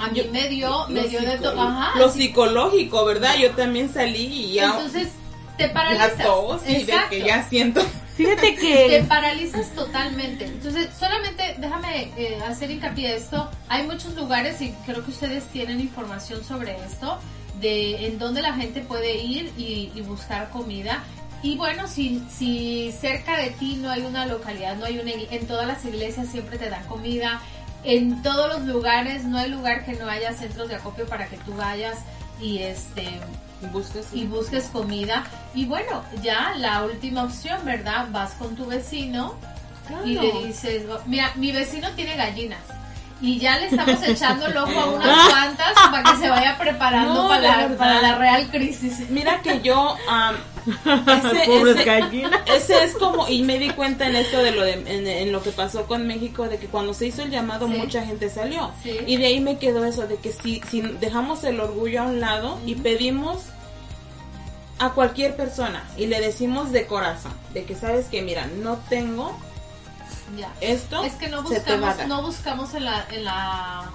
A mí me dio, me dio de todo. Ajá. Lo sí. psicológico, ¿verdad? Yo también salí y ya. Entonces, te paralizas. tos y Exacto. que ya siento. Fíjate <laughs> te paralizas totalmente. Entonces, solamente déjame eh, hacer hincapié esto. Hay muchos lugares y creo que ustedes tienen información sobre esto, de en dónde la gente puede ir y, y buscar comida. Y bueno, si, si cerca de ti no hay una localidad, no hay una en todas las iglesias siempre te dan comida. En todos los lugares, no hay lugar que no haya centros de acopio para que tú vayas y este Buscas y busques comida. Y bueno, ya la última opción, ¿verdad? Vas con tu vecino y le dices, mira, mi vecino tiene gallinas. Y ya le estamos echando el ojo a unas <laughs> cuantas para que se vaya preparando No, para, la, para la real crisis. Mira que yo am, ese, <laughs> pobres ese- gallinas. ese es como y me di cuenta en esto de lo de en, en lo que pasó con México de que cuando se hizo el llamado Sí. mucha gente salió Sí. y de ahí me quedó eso de que si, si dejamos el orgullo a un lado y pedimos a cualquier persona y le decimos de corazón de que sabes que mira no tengo Ya. esto Es que no se te va a buscamos, dar. no buscamos en la, en la,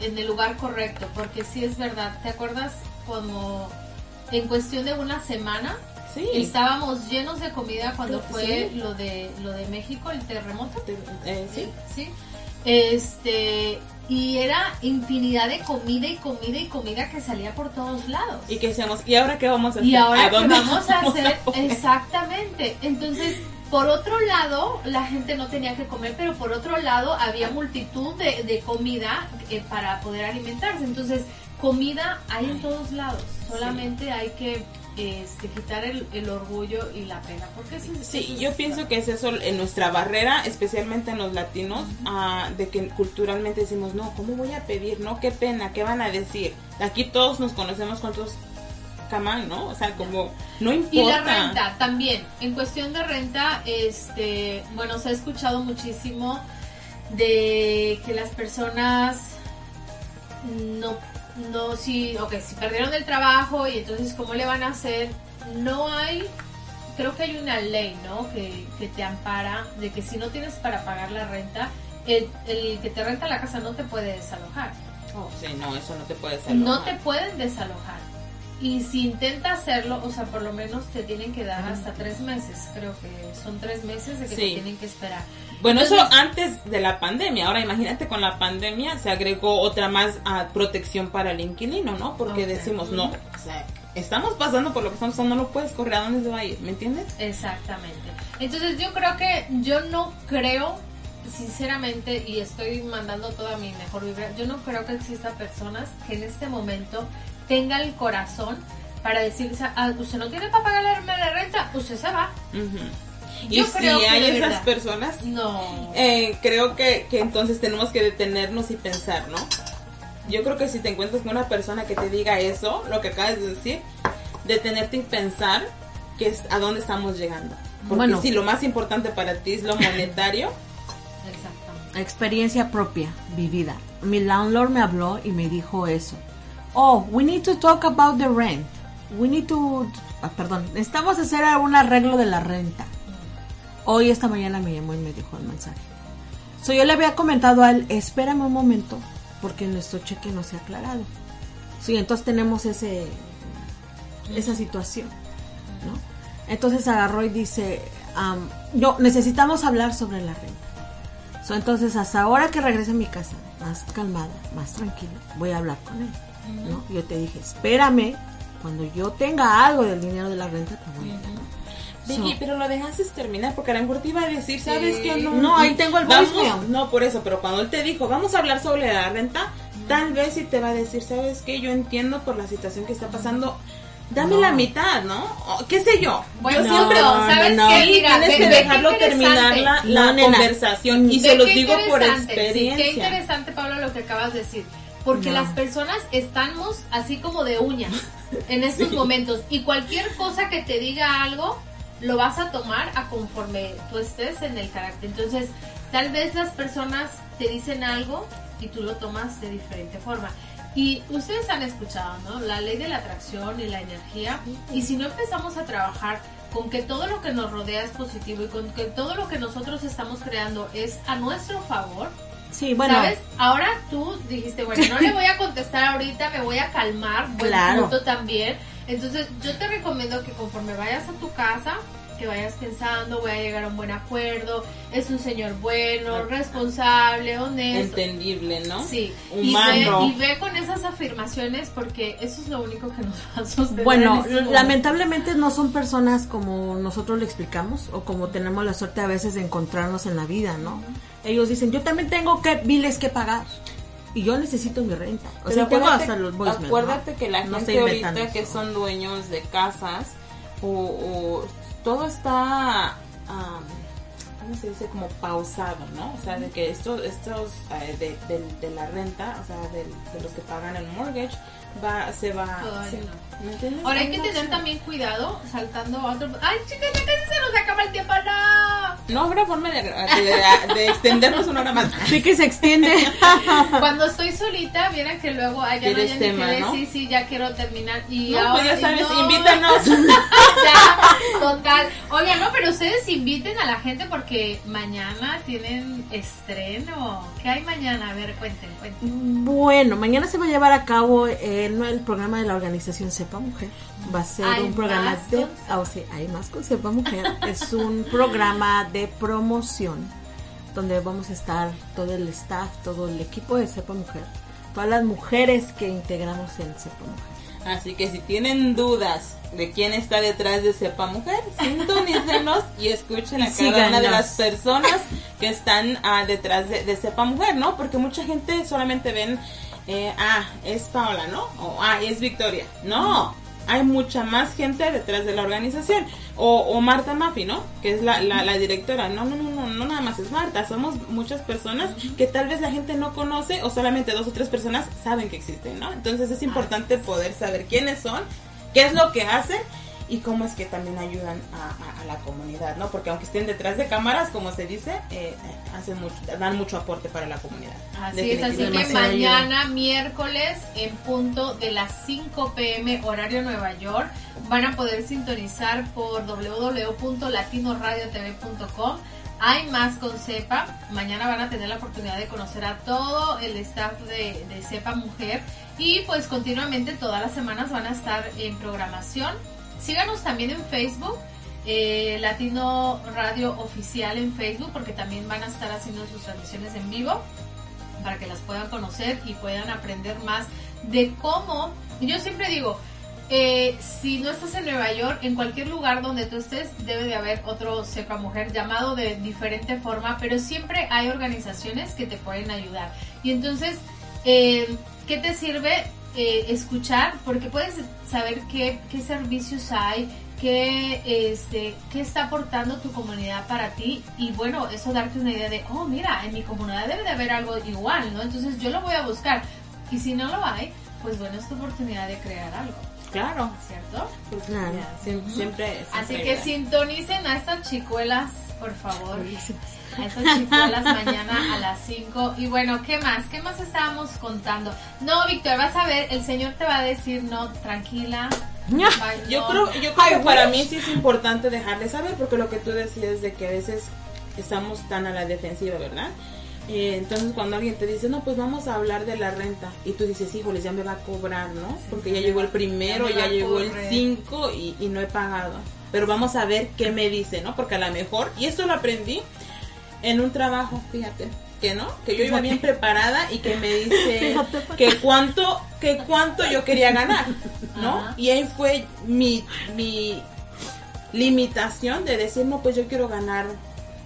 en el lugar correcto, porque sí es verdad. ¿Te acuerdas como en cuestión de una semana sí estábamos llenos de comida cuando Sí. fue lo de lo de México, el terremoto? Eh, sí sí. Este, y era infinidad de comida y comida y comida que salía por todos lados. y que decíamos y ahora qué vamos a hacer Y ahora ¿A qué dónde vamos a hacer exactamente. Entonces, por otro lado, la gente no tenía que comer, pero por otro lado había multitud de, de comida eh, para poder alimentarse. Entonces, comida hay en todos lados. Solamente hay que este, quitar el, el orgullo y la pena. Porque eso es- Sí, eso es- yo pienso que es eso en nuestra barrera, especialmente en los latinos, ah, de que culturalmente decimos, no, ¿cómo voy a pedir? No, qué pena, ¿qué van a decir? Aquí todos nos conocemos con todos camán, ¿no? O sea, como, no importa. Y la renta también. En cuestión de renta, este, bueno, se ha escuchado muchísimo de que las personas no, no, si, ok, si perdieron el trabajo y entonces cómo le van a hacer, no hay, creo que hay una ley, ¿no? Que, que te ampara de que si no tienes para pagar la renta, el, el que te renta la casa no te puede desalojar. Oh, sí, no, eso no te puede ser. No te pueden desalojar. Y si intenta hacerlo, o sea, por lo menos te tienen que dar hasta tres meses. Creo que son tres meses de que Sí. te tienen que esperar. Bueno, eso antes de la pandemia. Ahora imagínate con la pandemia se agregó otra más ah, protección para el inquilino, ¿no? Porque decimos, no, o sea, estamos pasando por lo que estamos pasando, no lo puedes correr, ¿a dónde se va a ir? ¿Me entiendes? Exactamente. Entonces yo creo que, yo no creo, sinceramente, y estoy mandando toda mi mejor vibra, yo no creo que exista personas que en este momento tengan el corazón para decir, ah, usted no tiene para pagar la renta, usted se va. Y Yo si creo que hay esas verdad. personas, No. Eh, creo que, que entonces tenemos que detenernos y pensar, ¿no? Yo creo que si te encuentras con una persona que te diga eso, lo que acabas de decir, detenerte y pensar que es a dónde estamos llegando. Porque Bueno. si lo más importante para ti es lo monetario, Exactamente. experiencia propia, vivida. Mi landlord me habló y me dijo eso. Oh, we need to talk about the rent. We need to, ah, perdón, necesitamos hacer un arreglo de la renta. Hoy esta mañana me llamó y me dijo el mensaje. So, yo le había comentado a él, espérame un momento, porque nuestro cheque no se ha aclarado. Sí, entonces tenemos ese esa situación, ¿no? Entonces agarró y dice, yo necesitamos hablar sobre la renta. So, entonces hasta ahora que regrese a mi casa, más calmada, más tranquila, voy a hablar con él, ¿no? Yo te dije, espérame, cuando yo tenga algo del dinero de la renta, te voy a llamar. Vicky, So- pero lo dejaste terminar porque a lo mejor te iba a decir, ¿sabes Sí. qué? No, No, ahí tengo el voicemail. No, por eso, pero cuando él te dijo, vamos a hablar sobre la renta, tal vez sí te va a decir, ¿sabes qué? Yo entiendo por la situación que está pasando. Dame No. la mitad, ¿no? O, ¿Qué sé yo? Bueno, yo siempre no, ¿sabes qué? Mira, tienes que dejarlo terminar la, la conversación y se los digo por sí, experiencia. qué interesante, Pablo, lo que acabas de decir. Porque No. las personas estamos así como de uñas en estos momentos. Y cualquier cosa que te diga algo, lo vas a tomar a conforme tú estés en el carácter. Entonces, tal vez las personas te dicen algo y tú lo tomas de diferente forma. Y ustedes han escuchado, ¿no? La ley de la atracción y la energía. Y si no empezamos a trabajar con que todo lo que nos rodea es positivo y con que todo lo que nosotros estamos creando es a nuestro favor, Sí, bueno. ¿Sabes? Ahora tú dijiste, bueno, no le voy a contestar ahorita, me voy a calmar, buen Claro. punto también. Entonces, yo te recomiendo que conforme vayas a tu casa, que vayas pensando, voy a llegar a un buen acuerdo, es un señor bueno, responsable, honesto. Entendible, ¿no? Sí, y Humano. ve, y ve con esas afirmaciones porque eso es lo único que nos va a sostener. Bueno, en este lamentablemente no son personas como nosotros le explicamos o como tenemos la suerte a veces de encontrarnos en la vida, ¿no? Ellos dicen, yo también tengo que biles que pagar y yo necesito mi renta. O Pero sea, tengo acuérdate- hasta los voicemails, ¿no? Acuérdate que la No gente ahorita que son dueños de casas o, o todo está, am, ¿cómo se dice? Como pausado, ¿no? O sea, de que estos, estos eh, de, de- de la renta, o sea, de, de los que pagan el mortgage, va, se va... Todavía se- no. Ahora hay que tener también cuidado saltando a otro... ¡Ay, chicas, ya casi se nos acaba el tiempo! ¡No! No habrá forma de, de- de extendernos una hora más. Sí que se extiende. <laughs> Cuando estoy solita, vieran que luego allá no ¿Quieres hayan ni tema, que no? sí, sí, ya quiero terminar. Y No, ahora, pues ya sabes, no, invítanos. <laughs> ya, total. Oigan, no, pero ustedes inviten a la gente porque mañana tienen estreno. ¿Qué hay mañana? A ver, cuenten, cuenten. Bueno, mañana se va a llevar a cabo no, el programa de la organización Sepa Mujer. Va a ser ¿Hay un programa de... con ah, o sea, hay más con Sepa Mujer. es un <laughs> programa de promoción donde vamos a estar todo el staff, todo el equipo de Sepa Mujer. Todas las mujeres que integramos en Sepa Mujer. Así que si tienen dudas de quién está detrás de Sepa Mujer, <laughs> sintonícenos y escuchen a Y cada una de síganos. las personas que están ah, detrás de, de Sepa Mujer, ¿no? Porque mucha gente solamente ven, eh, ah, es Paola, ¿no? O ah, es Victoria. No, hay mucha más gente detrás de la organización. O, Marta Mafi, ¿no? Que es la, la, la directora. No, no, no, no, no nada más es Marta. Somos muchas personas que tal vez la gente no conoce o solamente dos o tres personas saben que existen, ¿no? Entonces es importante poder saber quiénes son, qué es lo que hacen y cómo es que también ayudan a, a- a la comunidad, ¿no? Porque aunque estén detrás de cámaras, como se dice, eh, hacen mucho, dan mucho aporte para la comunidad. Así es, así que ayuda. mañana miércoles en punto de las 5 pm horario Nueva York van a poder sintonizar por www.latinoradiotv.com. Hay más con CEPA. Mañana van a tener la oportunidad de conocer a todo el staff de, de CEPA Mujer y pues continuamente todas las semanas van a estar en programación. Síganos también en Facebook. eh, Latino Radio Oficial en Facebook porque también van a estar haciendo sus transmisiones en vivo para que las puedan conocer y puedan aprender más de cómo. Yo siempre digo, eh, si no estás en Nueva York, en cualquier lugar donde tú estés, debe de haber otro Sepa Mujer llamado de diferente forma, pero siempre hay organizaciones que te pueden ayudar. Y entonces, eh, ¿qué te sirve escuchar? Porque puedes saber qué, qué servicios hay, qué, este, qué está aportando tu comunidad para ti y bueno, eso darte una idea de, oh, mira, en mi comunidad debe de haber algo igual, ¿no? Entonces yo lo voy a buscar y si no lo hay, pues bueno, es tu oportunidad de crear algo, Claro, ¿cierto? Claro. siempre, siempre, Así que sintonicen a estas chicuelas, por favor. A chicuelas mañana a las 5. Y bueno, ¿qué más? ¿Qué más estábamos contando? No, Víctor, vas a ver, el señor te va a decir, no, tranquila. Ay, Yo no. creo, yo creo que para mí sí es importante dejarle saber, porque lo que tú decías de que a veces estamos tan a la defensiva, ¿verdad? Eh, entonces cuando alguien te dice, no, pues vamos a hablar de la renta, y tú dices, híjoles, ya me va a cobrar, ¿no? Porque ya llegó el primero, ya ya llegó el. 5 y, y no he pagado. Pero vamos a ver qué me dice, ¿no? Porque a lo mejor, y esto lo aprendí en un trabajo, fíjate, que no, que yo iba bien preparada y que me dice <laughs> que cuánto, que cuánto yo quería ganar, ¿no? Ajá. Y ahí fue mi, mi limitación de decir, no, pues yo quiero ganar,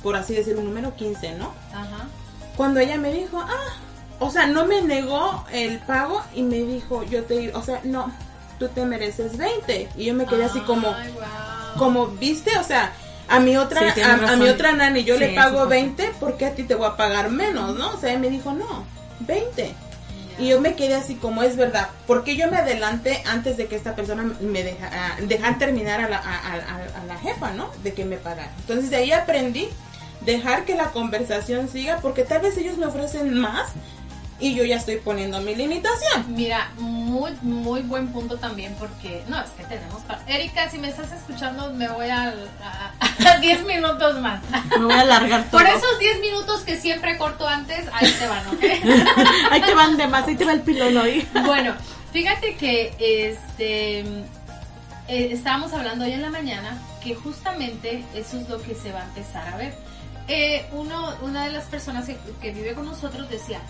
por así decir, un número 15, ¿no? Ajá. Cuando ella me dijo, ah, o sea, no me negó el pago y me dijo, yo te, o sea, no, tú te mereces 20. Y yo me quedé así como, wow. como, ¿viste? O sea, a mi otra, Sí, a, a mi otra nani yo Sí, le pago pasa. 20, porque a ti te voy a pagar menos, no? O sea, él me dijo, no, 20. Y yo me quedé así como es verdad, porque yo me adelanté antes de que esta persona me deja, ah, dejar terminar a la, a, a- a- a la jefa, ¿no? De que me pagara. Entonces de ahí aprendí dejar que la conversación siga, porque tal vez ellos me ofrecen más y yo ya estoy poniendo mi limitación. Mira, muy, muy buen punto también porque, no, es que tenemos... pa- Erika, si me estás escuchando, me voy a, a, <laughs> a 10 minutos más. Me voy a alargar todo. Por esos 10 minutos que siempre corto antes, ahí te van, ¿ok? <laughs> ahí te van de más, ahí te va el pilón hoy. Bueno, fíjate que este eh, estábamos hablando hoy en la mañana que justamente eso es lo que se va a empezar a ver. Eh, uno, una de las personas que, que vive con nosotros decía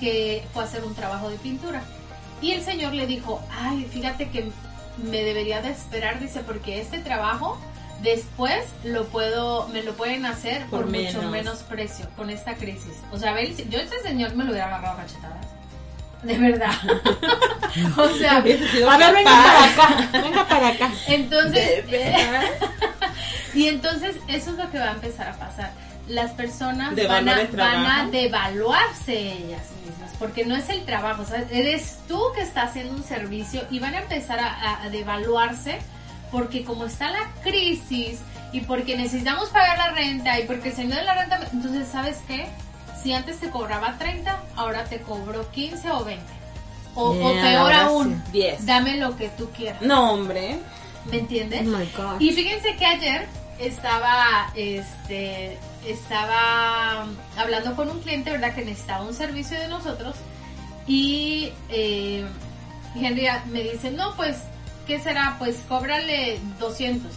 que fue a hacer un trabajo de pintura y el señor le dijo, ay, fíjate que me debería de esperar, dice, porque este trabajo después lo puedo, me lo pueden hacer por, Por mucho menos. precio con esta crisis. O sea, ve, yo este señor me lo hubiera agarrado a cachetadas. De verdad. <laughs> o sea, <laughs> A ver, venga para acá, venga para acá. <laughs> entonces, y entonces eso es lo que va a empezar a pasar. Las personas van a, van devaluarse ellas mismas, porque no es el trabajo, ¿sabes? eres tú que estás haciendo un servicio y van a empezar a, a- a devaluarse porque como está la crisis y porque necesitamos pagar la renta y porque el señor de la renta, entonces, ¿sabes qué? Si antes te cobraba 30, ahora te cobro 15 o 20. O, o peor ahora aún, sí. 10. dame lo que tú quieras. No, hombre. ¿Me entiendes? Oh my God. Y fíjense que ayer estaba, este, estaba hablando con un cliente, ¿verdad? Que necesitaba un servicio de nosotros. Y eh, Henry me dice, no, pues, ¿qué será? Pues cóbrale 200.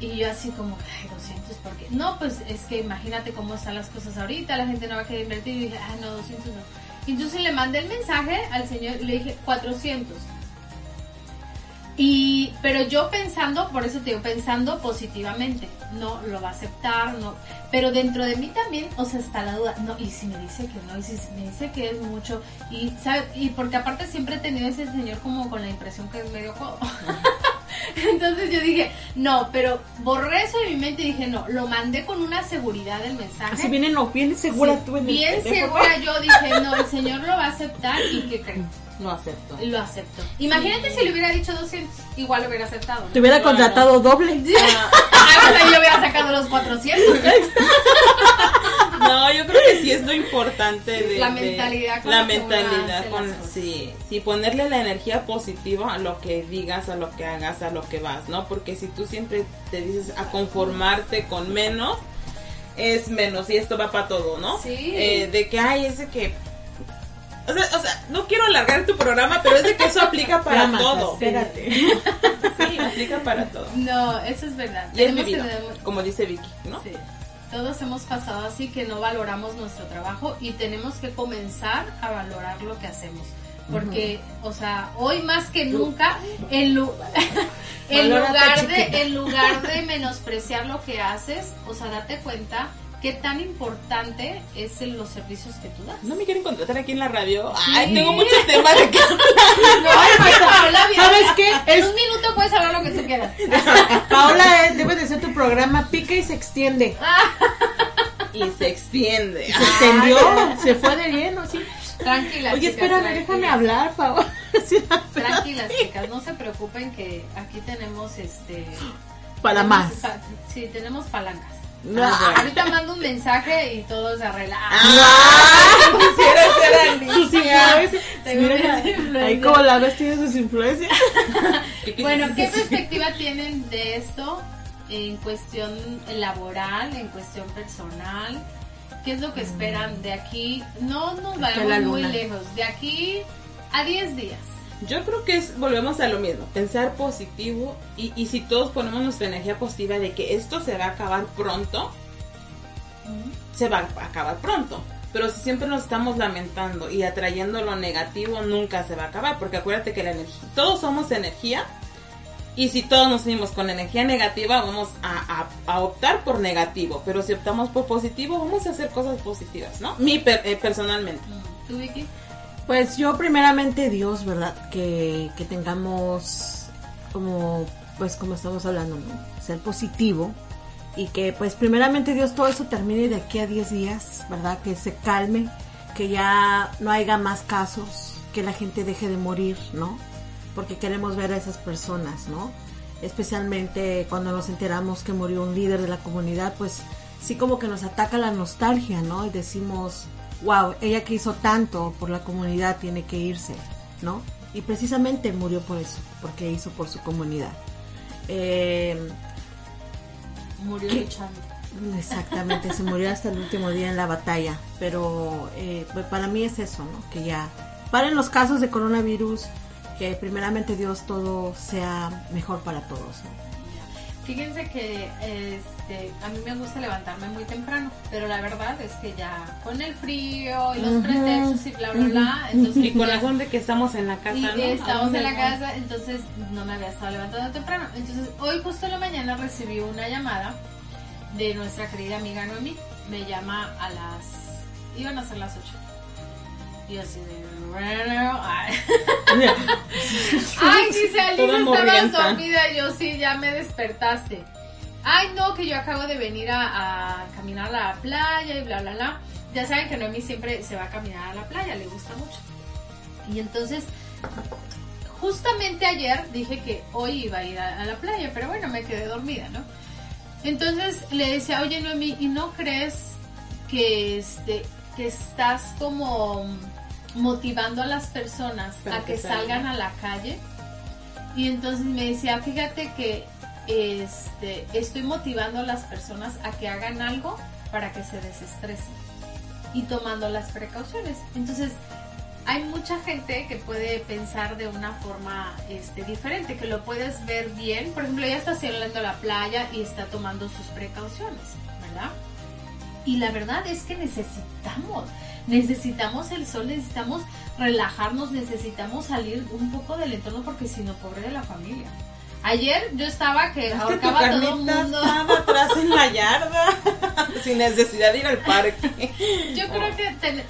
Y yo así como, ay, 200, ¿por qué? No, pues es que imagínate cómo están las cosas ahorita, la gente no va a querer invertir. Y dije, ah, no, 200 no. Y entonces le mandé el mensaje al señor le dije, 400. Y, pero yo pensando, por eso te digo, pensando positivamente, no lo va a aceptar, no. Pero dentro de mí también, o sea, está la duda, no, y si me dice que no, y si me dice que es mucho, y, ¿sabe? Y porque aparte siempre he tenido ese señor como con la impresión que es medio codo. <laughs> Entonces yo dije, no, pero borré eso de mi mente y dije, no, lo mandé con una seguridad del mensaje. Así viene, no, bien segura Sí, tú en el bien segura yo dije, no, el señor lo va a aceptar y que creen. Lo acepto. Lo aceptó. Imagínate si le hubiera dicho 200, igual lo hubiera aceptado. ¿no? Te hubiera Claro. contratado doble. Ah, sea, yo hubiera sacado los 400. <laughs> No, yo creo que sí es lo importante de La de- mentalidad con la mentalidad con sí, sí ponerle la energía positiva a lo que digas, a lo que hagas, a lo que vas, ¿no? Porque si tú siempre te dices a conformarte con menos es menos y esto va para todo, ¿no? Sí. Eh, de que hay ese que o sea, o sea, no quiero alargar tu programa, pero es de que eso aplica <laughs> para todo. Espérate. <laughs> Sí, aplica para todo. No, eso es verdad. Y es vivido, como dice Vicky, ¿no? Sí. Todos hemos pasado así que no valoramos nuestro trabajo y tenemos que comenzar a valorar lo que hacemos. Porque, o sea, hoy más que nunca, en, lu- <laughs> en Valórate, lugar de, en lugar de menospreciar lo que haces, o sea, date cuenta qué tan importante es en los servicios que tú das. No me quieren contratar aquí en la radio. Ay, tengo muchos temas de que No, Paola, mira, ¿Sabes qué? En Es- un minuto puedes hablar lo que tú quieras. <laughs> Paola, eh, debe de ser tu programa Pica y se extiende. <laughs> y se extiende. Se extendió, se fue de lleno, sí. Tranquila, Oye, chicas, espérame, tranquilas. déjame hablar, Paola. <laughs> Sí, Tranquilas, chicas, no se preocupen que aquí tenemos este. <gasps> Para tenemos más. pa- sí, tenemos palancas. Ah, Ahorita mando un mensaje y todo se arregla. Ah, <laughs> quisiera ser Alicia. Mira, ahí como la ves tiene sus influencias. <laughs> Bueno, ¿qué perspectiva tienen de esto en cuestión laboral, en cuestión personal? ¿Qué es lo que esperan de aquí? No nos vayamos muy lejos, de aquí a 10 días. Yo creo que es, volvemos a lo mismo, pensar positivo y, y si todos ponemos nuestra energía positiva de que esto se va a acabar pronto, se va a acabar pronto. Pero si siempre nos estamos lamentando y atrayendo lo negativo, nunca se va a acabar. Porque acuérdate que la energía, todos somos energía. Y si todos nos unimos con energía negativa, vamos a, a- a optar por negativo. Pero si optamos por positivo, vamos a hacer cosas positivas, ¿no? Mi per- eh, personalmente. ¿Tú, Vicky? Pues yo primeramente Dios, ¿verdad? Que, que tengamos como, pues como estamos hablando, ¿no? Ser positivo y que pues primeramente Dios todo eso termine de aquí a 10 días, ¿verdad? Que se calme, que ya no haya más casos, que la gente deje de morir, ¿no? Porque queremos ver a esas personas, ¿no? Especialmente cuando nos enteramos que murió un líder de la comunidad, pues sí como que nos ataca la nostalgia, ¿no? Y decimos, wow, ella que hizo tanto por la comunidad tiene que irse, ¿no? Y precisamente murió por eso, porque hizo por su comunidad. Eh, Murió ¿Qué? luchando. Exactamente, se murió hasta el último día en la batalla. Pero eh, pues, para mí es eso, ¿no? Que ya paren los casos de coronavirus, que primeramente Dios todo sea mejor para todos. ¿no? Fíjense que este, a mí me gusta levantarme muy temprano, pero la verdad es que ya con el frío y los Ujú. pretextos y bla, bla, bla, entonces Y con ya- razón de que estamos en la casa, y ¿no? ¿A estamos en la casa, entonces no me había estado levantando temprano. Entonces hoy justo en la mañana recibí una llamada de nuestra querida amiga Noemi. Me llama a las... iban a ser las 8. Y así de... Bueno, ay. <laughs> Ay, dice Alicia, estabas dormida. Yo sí, ya me despertaste. Ay, no, que yo acabo de venir a, a caminar a la playa y bla, bla, bla. Ya saben que Noemi siempre se va a caminar a la playa, le gusta mucho. Y entonces, justamente ayer dije que hoy iba a ir a, a la playa, pero bueno, me quedé dormida, ¿no? Entonces le decía, oye Noemi, ¿y no crees que, este, que estás como motivando a las personas Para a que que salgan? salgan a la calle? Y entonces me decía, fíjate que este, estoy motivando a las personas a que hagan algo para que se desestresen y tomando las precauciones. Entonces, hay mucha gente que puede pensar de una forma este, diferente, que lo puedes ver bien. Por ejemplo, ella está saliendo a la playa y está tomando sus precauciones, ¿verdad? Y la verdad es que necesitamos, necesitamos el sol, necesitamos relajarnos, necesitamos salir un poco del entorno porque si no, pobre de la familia. Ayer yo estaba que Es que tu ahorcaba a todo el mundo. estaba atrás en la yarda, <laughs> sin necesidad de ir al parque. Yo creo que ten-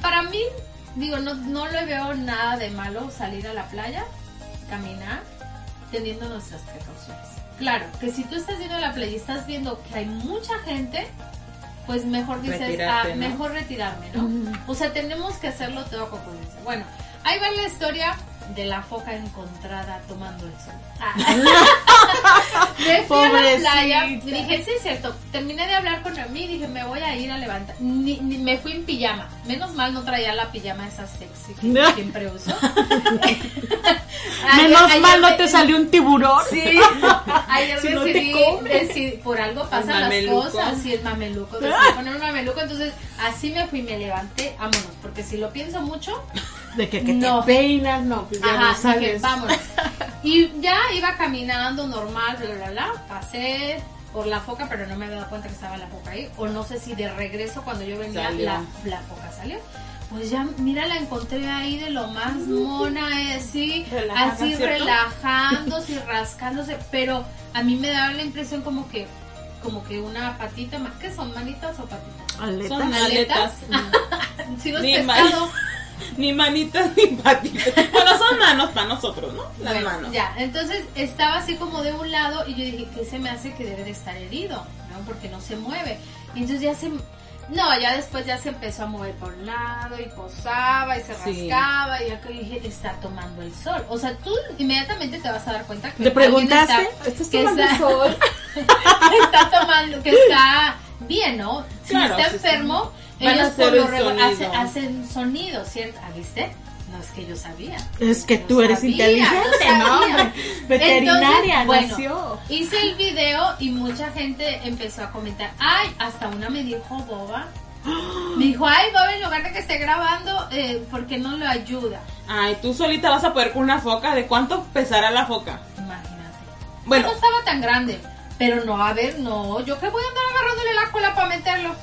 para mí, digo, no, no le veo nada de malo salir a la playa, caminar, teniendo nuestras precauciones. Claro, que si tú estás yendo a la playa y estás viendo que hay mucha gente, pues mejor dices, Retirarte, ah, ¿no? mejor retirarme, ¿no? O sea, tenemos que hacerlo todo con prudencia. Bueno, ahí va la historia de la foca encontrada tomando el sol. Ah. <laughs> Me fui a la playa y dije, sí, es cierto. Terminé de hablar con mí y dije, me voy a ir a levantar. Ni, ni- me fui en pijama. Menos mal no traía la pijama esa sexy que No. siempre uso. <laughs> Menos Ayer- mal no te salió un tiburón. Sí, ayer Si no decidí, come. decidí- por algo pasan las cosas, sí, el mameluco, <laughs> decidí poner un mameluco, entonces así me fui, me levanté, vámonos, porque si lo pienso mucho, De que, que No. te peinas, no, pues ya Ajá, no sabes. vámonos. <laughs> Y ya iba caminando normal, bla, bla, bla, pasé por la foca, pero no me había dado cuenta que estaba la foca ahí, o no sé si de regreso cuando yo venía la, la foca salió. Pues ya, mira, la encontré ahí de lo más mona, eh, así, Relajada, así ¿cierto? relajándose y rascándose, pero a mí me daba la impresión como que, como que una patita, más ¿qué son, manitas o patitas? Aletas. Son aletas. aletas. Si no es Ni <laughs> pescado, <laughs> Ni manitas ni patitas. Bueno, son manos para nosotros, ¿no? Las Bueno, manos. Ya, entonces estaba así como de un lado y yo dije, ¿qué se me hace que debe de estar herido? ¿No? Porque no se mueve. Y entonces ya se... No, ya después ya se empezó a mover por un lado y posaba y se Sí. rascaba y acá dije, está tomando el sol. O sea, tú inmediatamente te vas a dar cuenta que... ¿Te preguntaste? está- ¿Estás que tomando está- sol? <laughs> está tomando, que está bien, ¿no? Si Claro, está sí, sí. Van a ellos hacer por lo sonido. hacen, hacen sonido, ¿cierto? ¿Ah, ¿Viste? No es que yo sabía. Es que Yo tú eres sabía, inteligente, ¿no? Veterinaria Entonces, bueno, nació. Hice el video y mucha gente empezó a comentar. Ay, hasta una me dijo boba. Me <gasps> dijo, ay, boba, en lugar de que esté grabando, eh, ¿por qué no lo ayuda? Ay, tú solita vas a poder con una foca. ¿De cuánto pesará la foca? Imagínate. Bueno, No estaba tan grande. Pero no, a ver, no. ¿Yo qué voy a andar agarrándole la cola para meterlo?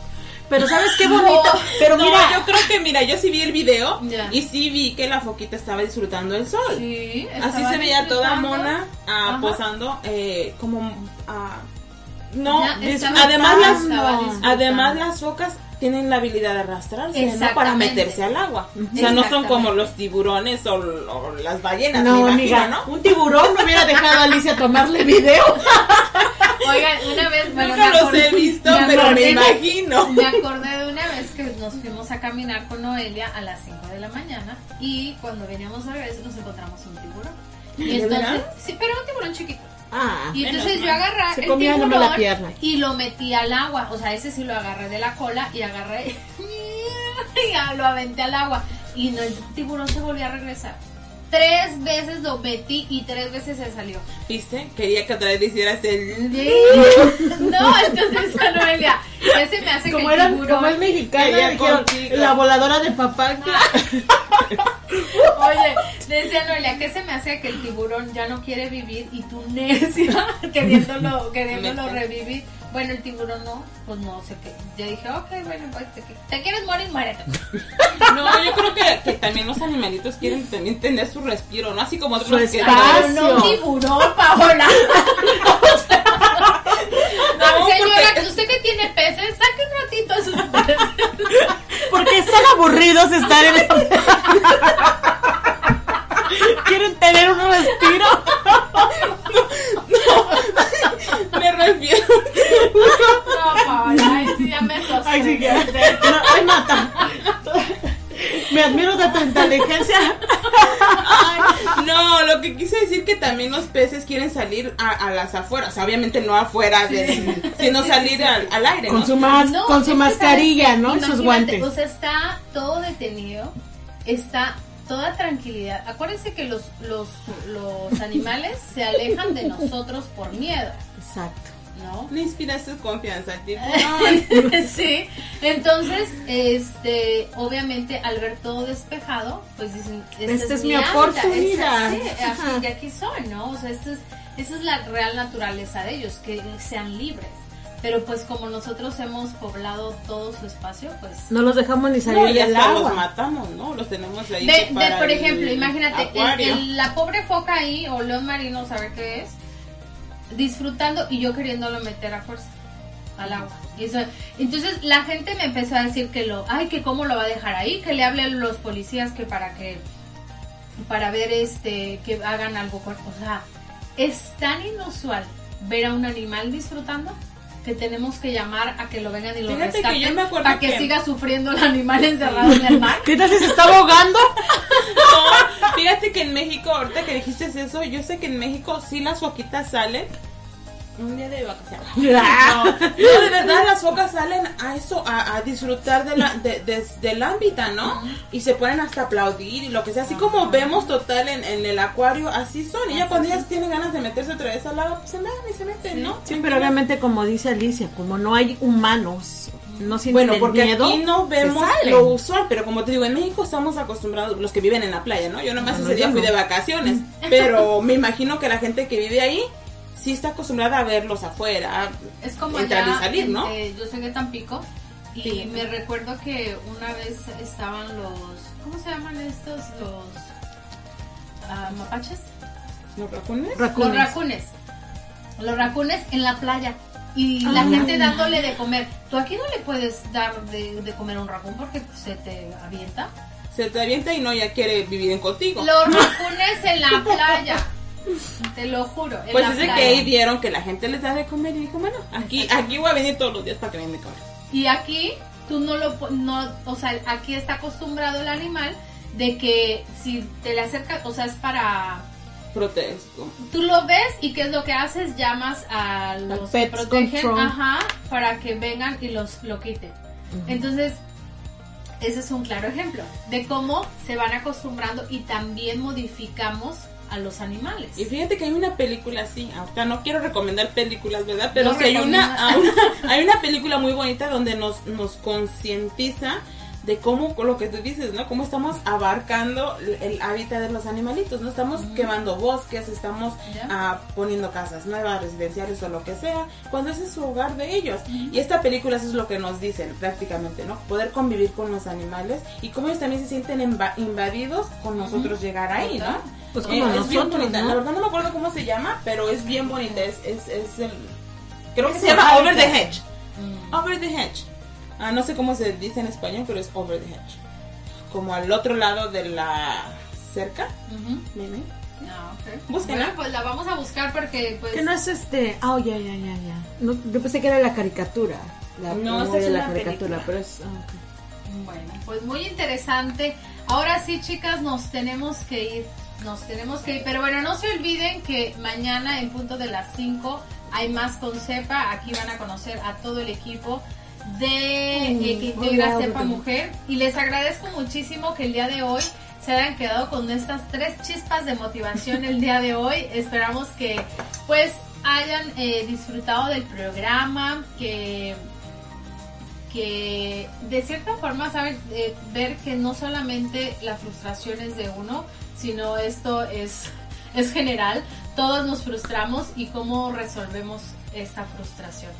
Pero ¿sabes qué bonito? <laughs> No. Pero no, mira, yo creo que, mira, yo sí vi el video y sí vi que la foquita estaba disfrutando el sol. Sí, Así se veía toda mona ah, posando eh, como... ah, no, Ya, además, las, además las focas tienen la habilidad de arrastrarse, ¿no? Para meterse al agua. O sea, no son como los tiburones o, o las ballenas, no, me amiga, ¿no? un tiburón no hubiera dejado a Alicia tomarle video. <laughs> Oigan, una vez, bueno, Nunca me los acordé- he visto, me pero me imagino. Me acordé de una vez que nos fuimos a caminar con Noelia a las 5 de la mañana y cuando veníamos de regreso nos encontramos un tiburón. Y ¿De entonces, sí, pero un tiburón chiquito. Ah, Y entonces yo Se el comía tiburón la pierna. y lo metí al agua. O sea, ese sí lo agarré de la cola y agarré. <laughs> y lo aventé al agua. Y no, el tiburón se volvió a regresar. Tres veces lo metí y tres veces se salió. ¿Viste? Quería que otra vez hicieras el... <laughs> <laughs> No, entonces Anuelia, ese me hace Como, que el era, tiburón... como es mexicana, dijeron, la voladora de papá. Oye, decía Noelia, ¿qué se me hace que el tiburón ya no quiere vivir y tú necia <laughs> queriéndolo, queriéndolo revivir? Bueno, el tiburón no, pues no sé qué. Yo dije, ok, bueno, pues te, te quieres morir, muérete. <laughs> No, yo creo que, que también los animalitos quieren también tener su respiro, ¿no? Así como otros que... no un tiburón, Paola. <laughs> No, No, señora, porque- usted que tiene peces, saque un ratito a sus <laughs> peces. Porque están aburridos estar en Quieren tener un respiro. Me refiero... No, Paola, ay, sí, ya me asusté. Ay, sí, ya. No, ay, mata. Me admiro de tu inteligencia. No, lo que quise decir que también los peces quieren salir a, a las afueras, o sea, obviamente no afuera, de, sino salir al, al aire, ¿no? Con su, mas- No, con su mascarilla, que, ¿no? Y sus guantes. O sea, está todo detenido, está toda tranquilidad. Acuérdense que los, los, los animales se alejan de nosotros por miedo, Exacto. ¿no? Le inspiras tu confianza, tipo, <laughs> no, sí, entonces, este, obviamente al ver todo despejado, pues dicen, esta Esta es mi oportunidad. esta- sí, aquí, aquí soy, ¿no? O sea, esta es, esa es la real naturaleza de ellos, que sean libres. Pero pues como nosotros hemos poblado todo su espacio, pues No los dejamos ni salir no, y del hasta los agua. matamos, ¿no? Los tenemos ahí. De, de, por el ejemplo, imagínate, el- la pobre foca ahí, o león marino, saber qué es, disfrutando y yo queriéndolo meter a fuerza al agua. Y eso- entonces la gente me empezó a decir que lo, ay, que cómo lo va a dejar ahí, que le hable a los policías que para que, para ver este, que hagan algo con, o sea, es tan inusual ver a un animal disfrutando que tenemos que llamar a que lo vengan y lo Fíjate que rescaten yo me acuerdo para que, que- siga sufriendo el animal encerrado en el mar. ¿Qué tal si se está ahogando? <laughs> No, fíjate que en México, ahorita que dijiste eso, yo sé que en México sí las foquitas salen un día de vacaciones. <laughs> No, no, de verdad <laughs> las focas salen a eso, a, a disfrutar de la, de- de- del ámbito, ¿no? Y se ponen hasta aplaudir y lo que sea, así como vemos total en, en el acuario, así son. Y ya cuando ellas tienen ganas de meterse otra vez al agua, pues se meten y se meten, ¿no? Sí, pero obviamente como dice Alicia, como no hay humanos, no sienten Bueno, porque miedo. aquí no vemos lo usual, pero como te digo, en México estamos acostumbrados, los que viven en la playa, ¿no? Yo nomás ese día fui no. de vacaciones, <laughs> pero me imagino que la gente que vive ahí sí está acostumbrada a verlos afuera. Es como entrar allá, y salir, ¿no? eh, yo soy de Tampico y Sí. me recuerdo que una vez estaban los, ¿cómo se llaman estos? Los ah, mapaches, ¿Los racunes? Racunes. los racunes, los racunes en la playa y la Ah. gente dándole de comer. Tú aquí no le puedes dar de, de comer a un racún porque se te avienta. Se te avienta y no ya quiere vivir en contigo. Los racunes en la playa, te lo juro. Pues de que ahí vieron que la gente les da de comer y dijo, bueno, aquí, aquí voy a venir todos los días para que den de comer. Y aquí tú no lo no, o sea, aquí está acostumbrado el animal de que si te le acercas, o sea, es para Protesto. tú lo ves y qué es lo que haces, llamas a los que protegen, Control. ajá, para que vengan y los lo quiten. Entonces, ese es un claro ejemplo de cómo se van acostumbrando y también modificamos a los animales. Y fíjate que hay una película así, ahorita no quiero recomendar películas, ¿verdad? Pero No hay una, hay una, <laughs> hay una película muy bonita donde nos, nos concientiza de cómo, con lo que tú dices, ¿no? Cómo estamos abarcando el hábitat de los animalitos, ¿no? Estamos quemando bosques, estamos ah, poniendo casas nuevas, residenciales o lo que sea, cuando ese es su hogar de ellos. Y esta película eso es lo que nos dicen prácticamente, ¿no? Poder convivir con los animales y cómo ellos también se sienten inva- invadidos con nosotros llegar ahí, ¿no? Pues Eh, como es bien nosotros, bonita. ¿no? La verdad no me acuerdo cómo se llama, pero es bien bonita. Es, es, es el. Creo que Es se llama Over the. Hedge. Mm. Over the Hedge. Ah, no sé cómo se dice en español, pero es Over the Hedge. Como al otro lado de la cerca. Ujú. Mimi. Ah, ok. Búsquenla. Bueno, pues la vamos a buscar porque pues Que no es este. Ah, ya, ya, ya, ya. No, yo pensé que era la caricatura. La No, es de la caricatura, película. pero es. ah. Bueno, pues muy interesante. Ahora sí, chicas, nos tenemos que ir. Nos tenemos que ir. Pero bueno, no se olviden que mañana en punto de las 5 hay más con CEPA. Aquí van a conocer a todo el equipo de eh, que integra Cepa Mujer y les agradezco muchísimo que el día de hoy se hayan quedado con estas tres chispas de motivación el día de hoy. Esperamos que pues hayan eh, disfrutado del programa, que que de cierta forma saben eh, ver que no solamente la frustración es de uno, sino esto es, <laughs> es general. Todos nos frustramos y cómo resolvemos esta frustración.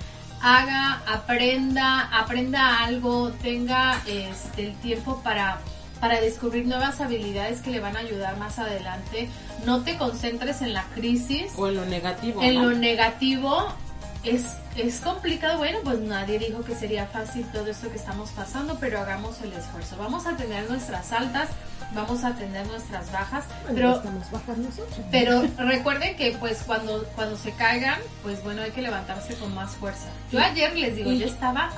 Haga, aprenda, aprenda algo, tenga este, el tiempo para para descubrir nuevas habilidades que le van a ayudar más adelante. No te concentres en la crisis. O en lo negativo. En lo negativo es, es complicado. Bueno, pues nadie dijo que sería fácil todo esto que estamos pasando, pero hagamos el esfuerzo. Vamos a tener nuestras altas, vamos a tener nuestras bajas, pero, pero recuerden que pues cuando, cuando se caigan, pues bueno, hay que levantarse con más fuerza. Yo ayer les digo, yo estaba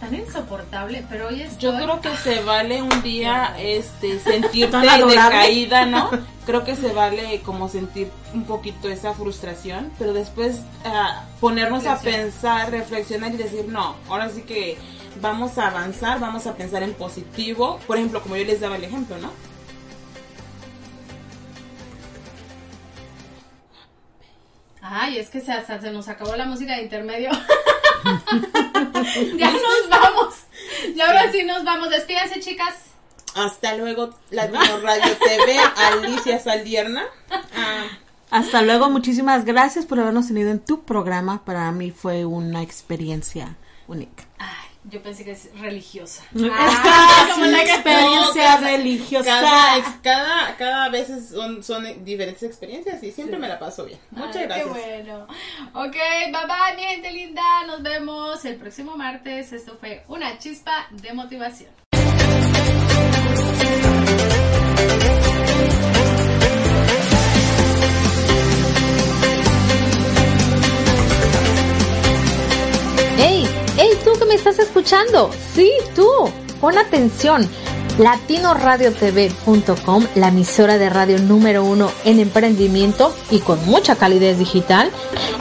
tan insoportable, pero hoy estoy... Yo creo que se vale un día <laughs> este sentirte decaída, ¿no? <laughs> Creo que se vale como sentir un poquito esa frustración, pero después uh, ponernos a pensar, reflexionar y decir, no, ahora sí que vamos a avanzar, vamos a pensar en positivo. Por ejemplo, como yo les daba el ejemplo, ¿no? Ay, es que se, hasta se nos acabó la música de intermedio. <laughs> ya nos vamos. Y ahora sí nos vamos. Despídense, chicas. Hasta luego, Latino Radio TV, Alicia Saldierna. Ah. <laughs> Hasta luego, muchísimas gracias por habernos tenido en tu programa. Para mí fue una experiencia única. Ay, yo pensé que es religiosa. <laughs> Ah, como la experiencia religiosa. Cada, cada, cada vez son, son diferentes experiencias y siempre me la paso bien. Muchas Ay, gracias. Qué bueno. Ok, bye bye, mi gente linda. Nos vemos el próximo martes. Esto fue una chispa de motivación. Me estás escuchando! Sí, tú. Pon atención. latinoradiotv.com, la emisora de radio número uno en emprendimiento y con mucha calidez digital,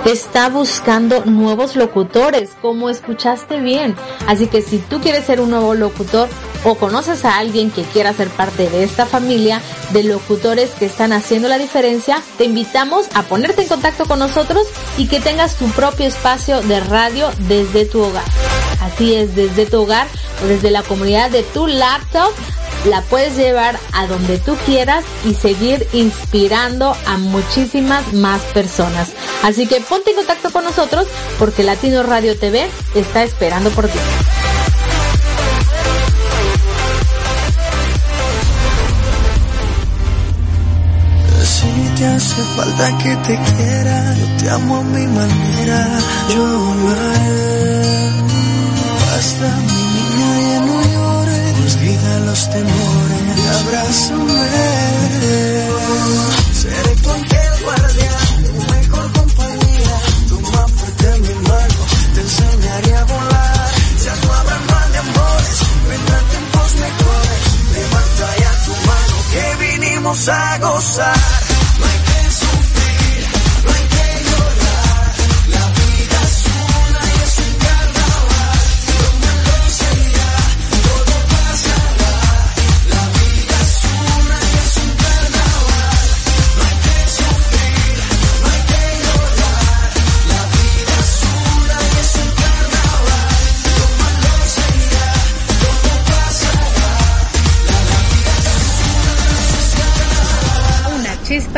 está buscando nuevos locutores, como escuchaste bien. Así que si tú quieres ser un nuevo locutor o conoces a alguien que quiera ser parte de esta familia de locutores que están haciendo la diferencia, te invitamos a ponerte en contacto con nosotros y que tengas tu propio espacio de radio desde tu hogar. Así es, desde tu hogar o desde la comunidad de tu laptop la puedes llevar a donde tú quieras y seguir inspirando a muchísimas más personas. Así que ponte en contacto con nosotros porque Latino Radio TV está esperando por ti. Te hace falta que te quiera, yo te amo a mi manera, yo lo haré. Basta mi niña ya no llores, olvida los temores, abrázame. Seré tu ángel guardián, tu mejor compañía, toma fuerte mi mano, te enseñaré a volar. Ya no habrá mal de amores, vendrán tiempos mejores, levanta ya tu mano que vinimos a gozar.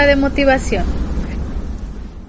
De motivación.